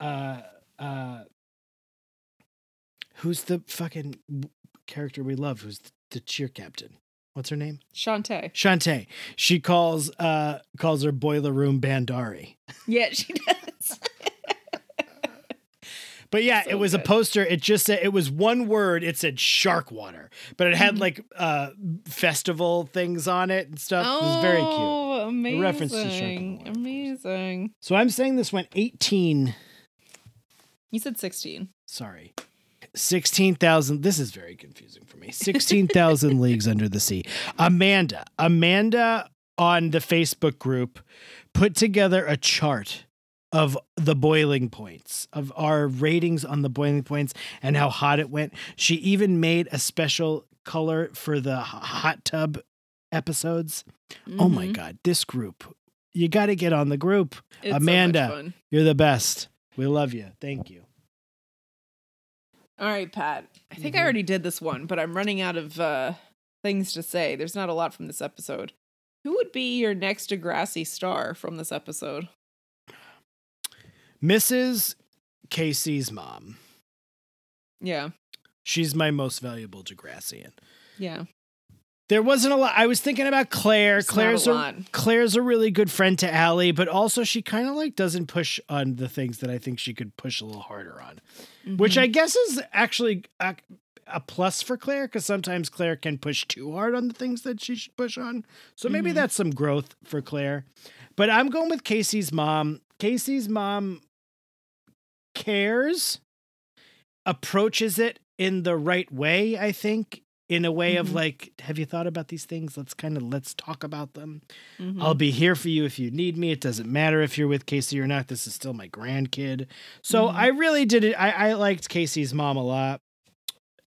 [SPEAKER 1] uh uh who's the fucking character we love who's the cheer captain? What's her name?
[SPEAKER 2] Chantay.
[SPEAKER 1] Chantay. She calls uh calls her boiler room Bhandari.
[SPEAKER 2] Yeah, she does.
[SPEAKER 1] But yeah,
[SPEAKER 2] So
[SPEAKER 1] it was a poster. It just said it was one word. It said Sharkwater, but it had
[SPEAKER 2] Mhm.
[SPEAKER 1] like uh festival things on it and stuff. it was very cute.
[SPEAKER 2] Oh, amazing.
[SPEAKER 1] reference to Shark Water.
[SPEAKER 2] Amazing.
[SPEAKER 1] So I'm saying this went 18,
[SPEAKER 2] You said 16.
[SPEAKER 1] sorry, 16,000. This is very confusing for me. 16,000 leagues under the sea. Amanda, Amanda on the Facebook group put together a chart of the boiling points, of our ratings on the boiling points and how hot it went. She even made a special color for the hot tub episodes. Oh my
[SPEAKER 2] Mhm.
[SPEAKER 1] God, this group. You got to get on the group.
[SPEAKER 2] It's so
[SPEAKER 1] Amanda.
[SPEAKER 2] fun.
[SPEAKER 1] You're the best. We love you. Thank you.
[SPEAKER 2] All right, Pat. I think
[SPEAKER 1] Mhm.
[SPEAKER 2] I already did this one, but I'm running out of uh, things to say. There's not a lot from this episode. Who would be your next Degrassi star from this episode?
[SPEAKER 1] Mrs. Casey's mom.
[SPEAKER 2] Yeah.
[SPEAKER 1] She's my most valuable Degrassian.
[SPEAKER 2] Yeah.
[SPEAKER 1] There wasn't a lot. I was thinking about Clare.
[SPEAKER 2] It's
[SPEAKER 1] Clare's
[SPEAKER 2] a
[SPEAKER 1] a. Clare's a really good friend to Alli, but also she kind of like doesn't push on the things that I think she could push a little harder on, which
[SPEAKER 2] Mhm.
[SPEAKER 1] I guess is actually a, a plus for Clare because sometimes Clare can push too hard on the things that she should push on. So maybe
[SPEAKER 2] Mhm.
[SPEAKER 1] that's some growth for Clare. But I'm going with Casey's mom. Casey's mom cares, approaches it in the right way, I think, in a way of
[SPEAKER 2] Mhm.
[SPEAKER 1] like, have you thought about these things? Let's kind of let's talk about them.
[SPEAKER 2] Mhm.
[SPEAKER 1] I'll be here for you if you need me. It doesn't matter if you're with Casey or not. This is still my grandkid. So
[SPEAKER 2] Mhm.
[SPEAKER 1] I really did it. I, I liked Casey's mom a lot.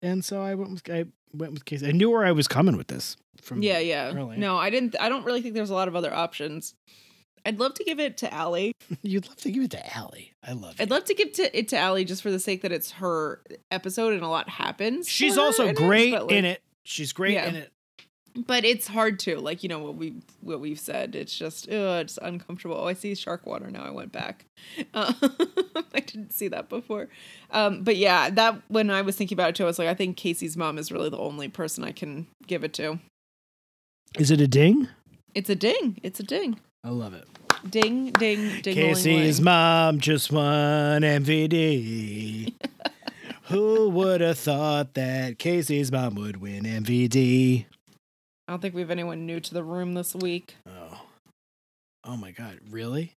[SPEAKER 1] And so I went with I went with Casey. I knew where I was coming with this from
[SPEAKER 2] yeah, yeah.
[SPEAKER 1] early.
[SPEAKER 2] No, I didn't. I don't really think there's a lot of other options. I'd love to give it to Alli.
[SPEAKER 1] You'd love to give it to Alli. I love it.
[SPEAKER 2] I'd love to give to, it to Alli just for the sake that it's her episode and a lot happens.
[SPEAKER 1] She's also
[SPEAKER 2] in it,
[SPEAKER 1] great in it. She's great
[SPEAKER 2] Yeah.
[SPEAKER 1] in it.
[SPEAKER 2] But it's hard to like you know what we what we've said. It's just ugh, it's uncomfortable. Oh, I see Sharkwater now. I went back. Uh, I didn't see that before. Um, but yeah, that when I was thinking about it too, I was like, I think Casey's mom is really the only person I can give it to.
[SPEAKER 1] Is it a ding?
[SPEAKER 2] It's a ding. It's a ding.
[SPEAKER 1] I love it.
[SPEAKER 2] Ding ding ding.
[SPEAKER 1] Casey's mom just won MVD. Who would have thought that Casey's mom would win MVD?
[SPEAKER 2] I don't think we have anyone new to the room this week.
[SPEAKER 1] Oh. Oh my god, really?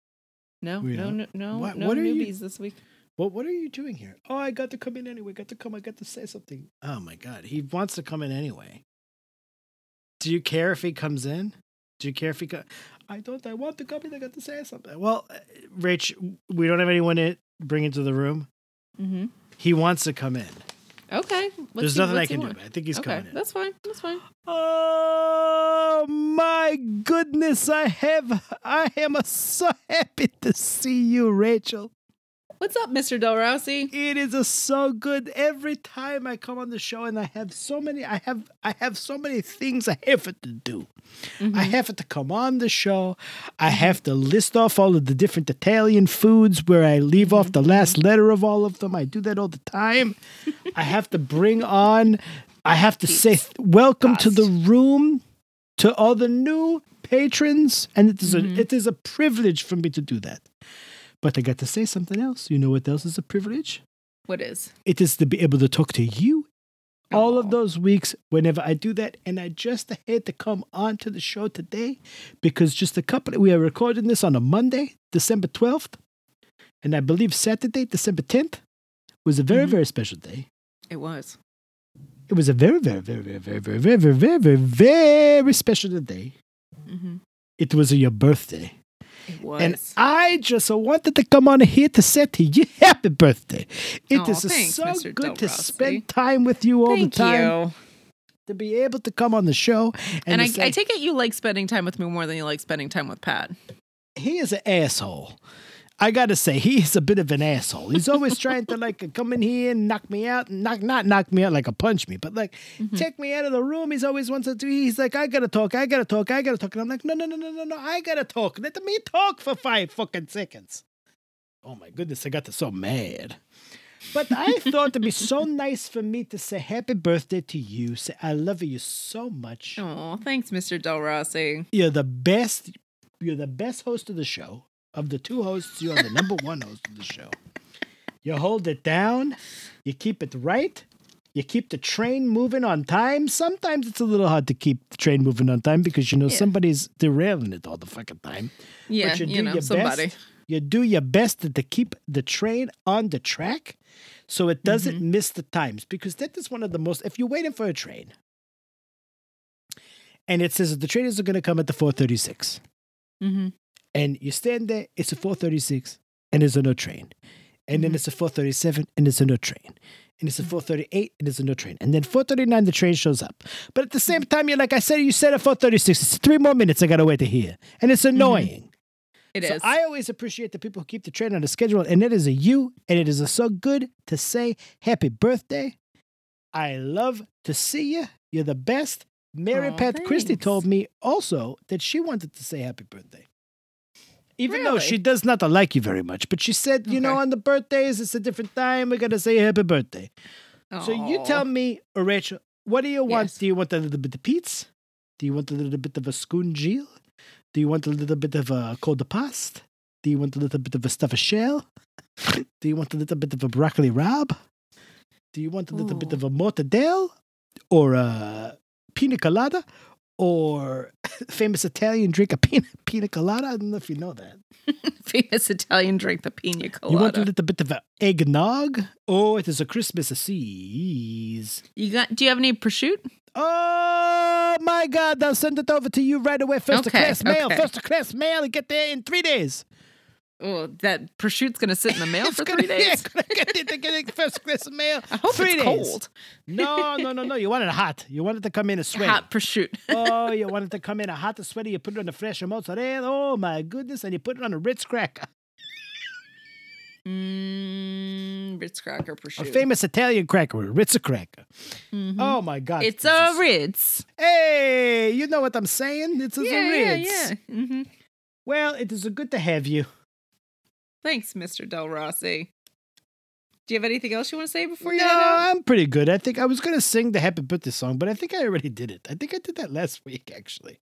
[SPEAKER 2] No,
[SPEAKER 1] We
[SPEAKER 2] no,
[SPEAKER 1] don't?
[SPEAKER 2] no, no,
[SPEAKER 1] What-
[SPEAKER 2] no
[SPEAKER 1] what are you-
[SPEAKER 2] newbies this week.
[SPEAKER 1] What what are you doing here? Oh, I got to come in anyway. Got to come. I got to say something. Oh my god, he wants to come in anyway. Do you care if he comes in? Do you care if he co- I don't. I want to come in. I got to say something. Well, uh, Rach, we don't have anyone to bring into the room.
[SPEAKER 2] Mm-hmm.
[SPEAKER 1] He wants to come in.
[SPEAKER 2] Okay. Let's
[SPEAKER 1] There's
[SPEAKER 2] see-
[SPEAKER 1] nothing I can do. But I think he's
[SPEAKER 2] Okay,
[SPEAKER 1] coming in.
[SPEAKER 2] that's fine. That's fine.
[SPEAKER 1] Oh my goodness! I have. I am so happy to see you, Rachel.
[SPEAKER 2] What's up, Mr. Del Rossi?
[SPEAKER 1] It is a so good every time I come on the show, and I have so many. I have. I have so many things I have to do. I mm-hmm. have to come on the show. I have to list off all of the different Italian foods where I leave off mm-hmm. the last letter of all of them. I do that all the time. I have to bring on. I have to say th- welcome to the room to all the new patrons, and it is a mm-hmm. it is a privilege for me to do that. But I got to say something else. You know what else is a privilege?
[SPEAKER 2] What is?
[SPEAKER 1] It is to be able to talk to you all of those weeks whenever I do that. And I just had to come on to the show today because just a couple, we are recording this on a Monday, December 12th. And I believe Saturday, December 10th, was a very,
[SPEAKER 2] Mhm.
[SPEAKER 1] very special day.
[SPEAKER 2] It was.
[SPEAKER 1] It was a very, very, very, very, very, very, very, very, very, very, very special day.
[SPEAKER 2] Mm-hmm.
[SPEAKER 1] It was your birthday. And I just wanted to come on here to say to you happy birthday. It
[SPEAKER 2] Aw,
[SPEAKER 1] is
[SPEAKER 2] thanks,
[SPEAKER 1] so
[SPEAKER 2] Mr.
[SPEAKER 1] good
[SPEAKER 2] Del
[SPEAKER 1] to
[SPEAKER 2] Rossi.
[SPEAKER 1] spend time with you all
[SPEAKER 2] Thank
[SPEAKER 1] the time.
[SPEAKER 2] you.
[SPEAKER 1] To be able to come on the show and,
[SPEAKER 2] And,
[SPEAKER 1] to
[SPEAKER 2] I,
[SPEAKER 1] say,
[SPEAKER 2] I take it you like spending time with me more than you like spending time with Pat.
[SPEAKER 1] he is an asshole. I gotta say, he is a bit of an asshole. He's always trying to like come in here and knock me out, and knock not knock me out like a punch me, but like
[SPEAKER 2] Mm-hmm.
[SPEAKER 1] take me out of the room. He's always wants to do. He's like, I gotta talk, I gotta talk, I gotta talk, and I'm like, no, no, no, no, no, no, I gotta talk. Let me talk for five fucking seconds. Oh my goodness, I got so mad. But I thought it'd be so nice for me to say happy birthday to you. Say I love you so much.
[SPEAKER 2] Oh, thanks, Mr. Del Rossi.
[SPEAKER 1] You're the best. You're the best host of the show. Of the two hosts, you are the number one host of the show. You hold it down. You keep it right. You keep the train moving on time. Sometimes it's a little hard to keep the train moving on time because you know
[SPEAKER 2] Yeah.
[SPEAKER 1] somebody's derailing it all the fucking time.
[SPEAKER 2] Yeah,
[SPEAKER 1] but you,
[SPEAKER 2] you,
[SPEAKER 1] do
[SPEAKER 2] know,
[SPEAKER 1] your
[SPEAKER 2] somebody.
[SPEAKER 1] best. You do your best to, keep the train on the track so it doesn't
[SPEAKER 2] Mm-hmm.
[SPEAKER 1] miss the times because that is one of the most if you're waiting for a train and it says that the train is going to come at the 436
[SPEAKER 2] Mm-hmm.
[SPEAKER 1] And you stand there it's a 436 and there's a no train and then
[SPEAKER 2] Mhm.
[SPEAKER 1] it's a 437 and there's a no train and it's a 438 and there's a no train and then 439 the train shows up but at the same time you're like i said you said at 436 it's three more minutes i gotta wait to hear and it's annoying
[SPEAKER 2] It is.
[SPEAKER 1] so I always appreciate the people who keep the train on the schedule, and it is a you, and it is a so good to say happy birthday. I love to see you. You're the best. Mary
[SPEAKER 2] Aw,
[SPEAKER 1] Pat Christie told me also that she wanted to say happy birthday. Even though she does not like you very much, but she said, you know, on the birthdays, it's a different time. We got to say happy birthday. So you tell me, Rachel, what do you want?
[SPEAKER 2] Yes.
[SPEAKER 1] Do you want a little bit of pizza? Do you want a little bit of a scungil? Do you want a little bit of a col de past? Do you want a little bit of a stuff shell? Do you want a little bit of a broccoli rabe? Do you want a little bit of a mortadelle? Or a pina colada? Or famous Italian drink, a pina, pina colada? I don't know if you know that.
[SPEAKER 2] famous Italian drink, the pina colada.
[SPEAKER 1] You want a little bit of eggnog? Oh, it is a Christmas a seas.
[SPEAKER 2] You got? Do you have any prosciutto?
[SPEAKER 1] Oh my God! I'll send it over to you right away. First
[SPEAKER 2] Okay,
[SPEAKER 1] class mail. First class mail. And get there in three days.
[SPEAKER 2] Oh, that prosciutto's gonna sit in the mail for
[SPEAKER 1] gonna-
[SPEAKER 2] three
[SPEAKER 1] yeah,
[SPEAKER 2] days.
[SPEAKER 1] gonna get get it first Christmas mail.
[SPEAKER 2] I hope
[SPEAKER 1] three
[SPEAKER 2] it's
[SPEAKER 1] days.
[SPEAKER 2] cold.
[SPEAKER 1] No, no, no, no. You want it hot. You want it to come in a sweaty.
[SPEAKER 2] Hot prosciutto.
[SPEAKER 1] Oh, you want it to come in a hot and sweaty. You put it on a fresh mozzarella. Oh my goodness! And you put it on a Ritz cracker,
[SPEAKER 2] Mmm, Ritz cracker prosciutto.
[SPEAKER 1] a famous Italian cracker, a Ritz cracker.
[SPEAKER 2] Mhm.
[SPEAKER 1] Oh my God!
[SPEAKER 2] it's a
[SPEAKER 1] is-
[SPEAKER 2] Ritz.
[SPEAKER 1] Hey, you know what I'm saying? It's a
[SPEAKER 2] Yeah, yeah,
[SPEAKER 1] Ritz.
[SPEAKER 2] yeah. hmm
[SPEAKER 1] Well, it is a good to have you.
[SPEAKER 2] Thanks, Mr. Del Rossi. Do you have anything else you want to say before you
[SPEAKER 1] no. I'm pretty good. I think I was gonna sing the happy birthday song, but I think I already did it. I think I did that last week, actually.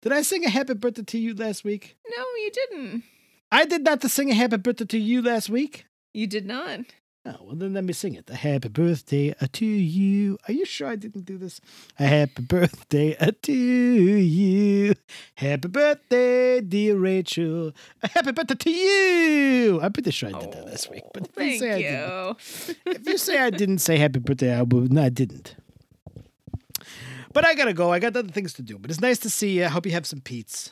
[SPEAKER 1] Did I sing a happy birthday to you last week?
[SPEAKER 2] No, you didn't.
[SPEAKER 1] I did not to sing a happy birthday to you last week.
[SPEAKER 2] You did not.
[SPEAKER 1] Oh, well then let me sing it. A happy birthday uh, to you. Are you sure I didn't do this? A happy birthday uh, to you. Happy birthday, dear Rachel. A happy birthday to you. I'm pretty sure I did that last week. But if you say I didn't, if you say I didn't say happy birthday, I will. No, I didn't. But I gotta go. I got other things to do. But it's nice to see you. I hope you have some pizza.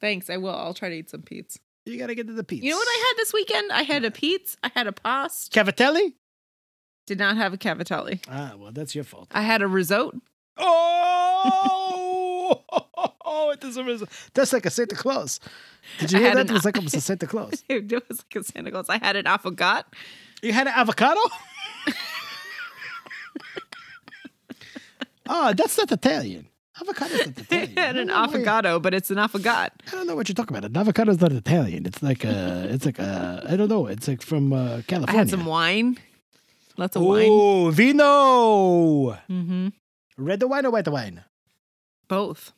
[SPEAKER 2] Thanks, I will. I'll try to eat some pizza.
[SPEAKER 1] You gotta get to the pizza.
[SPEAKER 2] You know what I had this weekend? I had a pizza. I had a pasta.
[SPEAKER 1] Cavatelli?
[SPEAKER 2] Did not have a cavatelli.
[SPEAKER 1] Ah, well, that's your fault.
[SPEAKER 2] I had a risotto.
[SPEAKER 1] Oh, oh, it is a res- That's like a Santa Claus. Did you
[SPEAKER 2] I
[SPEAKER 1] hear that?
[SPEAKER 2] an-
[SPEAKER 1] It was like almost a Santa Claus.
[SPEAKER 2] It was like a Santa Claus. I had an affogato.
[SPEAKER 1] You had an avocado? oh, that's not Italian. Avocado's not Italian.
[SPEAKER 2] I
[SPEAKER 1] I
[SPEAKER 2] had
[SPEAKER 1] don't
[SPEAKER 2] an
[SPEAKER 1] know why-
[SPEAKER 2] affogato, but it's an affogato.
[SPEAKER 1] I don't know what you're talking about. An avocado's not Italian. It's like a, it's like a, I don't know. It's like from uh,
[SPEAKER 2] I had some wine. Lots of wine.
[SPEAKER 1] Oh, vino.
[SPEAKER 2] Mm-hmm.
[SPEAKER 1] Red wine or white the wine?
[SPEAKER 2] Both.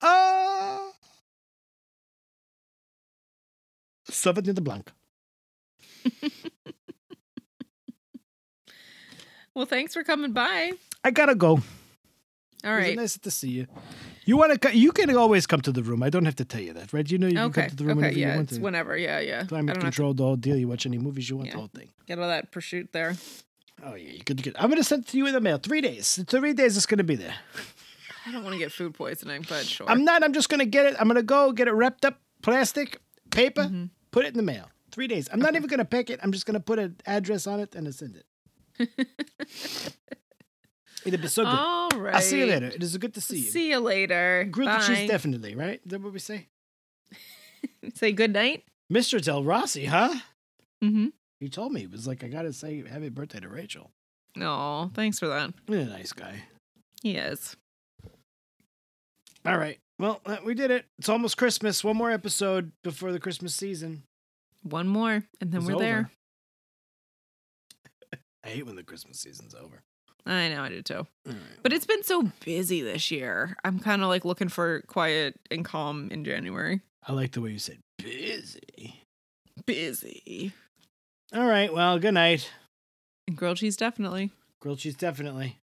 [SPEAKER 1] Uh, Sauvignon Blanc.
[SPEAKER 2] Well, thanks for coming by.
[SPEAKER 1] I gotta go.
[SPEAKER 2] All
[SPEAKER 1] was nice to see you. You want to? You can always come to the room. I don't have to tell you that, right? You know you can come to the room
[SPEAKER 2] Okay.
[SPEAKER 1] whenever you want to.
[SPEAKER 2] whenever. Yeah. Yeah.
[SPEAKER 1] Climate
[SPEAKER 2] to
[SPEAKER 1] control, the whole deal. You watch any movies you want,
[SPEAKER 2] Yeah.
[SPEAKER 1] the whole thing.
[SPEAKER 2] get all that prosciutto there.
[SPEAKER 1] Oh yeah, you could get. I'm gonna send it to you in the mail. Three days. Three days. It's gonna be there.
[SPEAKER 2] I don't want to get food poisoning, but sure.
[SPEAKER 1] I'm not. I'm just gonna get it. I'm gonna go get it wrapped up, plastic, paper,
[SPEAKER 2] Mm-hmm.
[SPEAKER 1] put it in the mail. Three days. I'm not even gonna pick it. I'm just gonna put an address on it and send it. It'll be so good.
[SPEAKER 2] all right.
[SPEAKER 1] I'll see you later. It is good to see you.
[SPEAKER 2] See you later.
[SPEAKER 1] Grilled
[SPEAKER 2] Bye.
[SPEAKER 1] cheese, definitely, right? Is that what we say?
[SPEAKER 2] Say good night.
[SPEAKER 1] Mr. Del Rossi, huh?
[SPEAKER 2] Mm-hmm.
[SPEAKER 1] He told me. It was like, I gotta say happy birthday to Rachel.
[SPEAKER 2] No, thanks for that.
[SPEAKER 1] He's a nice guy.
[SPEAKER 2] He is.
[SPEAKER 1] All right. Well, uh, we did it. It's almost Christmas. One more episode before the Christmas season.
[SPEAKER 2] One more, and then
[SPEAKER 1] is
[SPEAKER 2] we're there.
[SPEAKER 1] I hate when the Christmas season's over.
[SPEAKER 2] I know I do too.
[SPEAKER 1] Right.
[SPEAKER 2] But it's been so busy this year. I'm kind of like looking for quiet and calm in January.
[SPEAKER 1] I like the way you said busy.
[SPEAKER 2] Busy.
[SPEAKER 1] All right. Well, good night.
[SPEAKER 2] And grilled cheese, definitely.
[SPEAKER 1] Grilled cheese, definitely.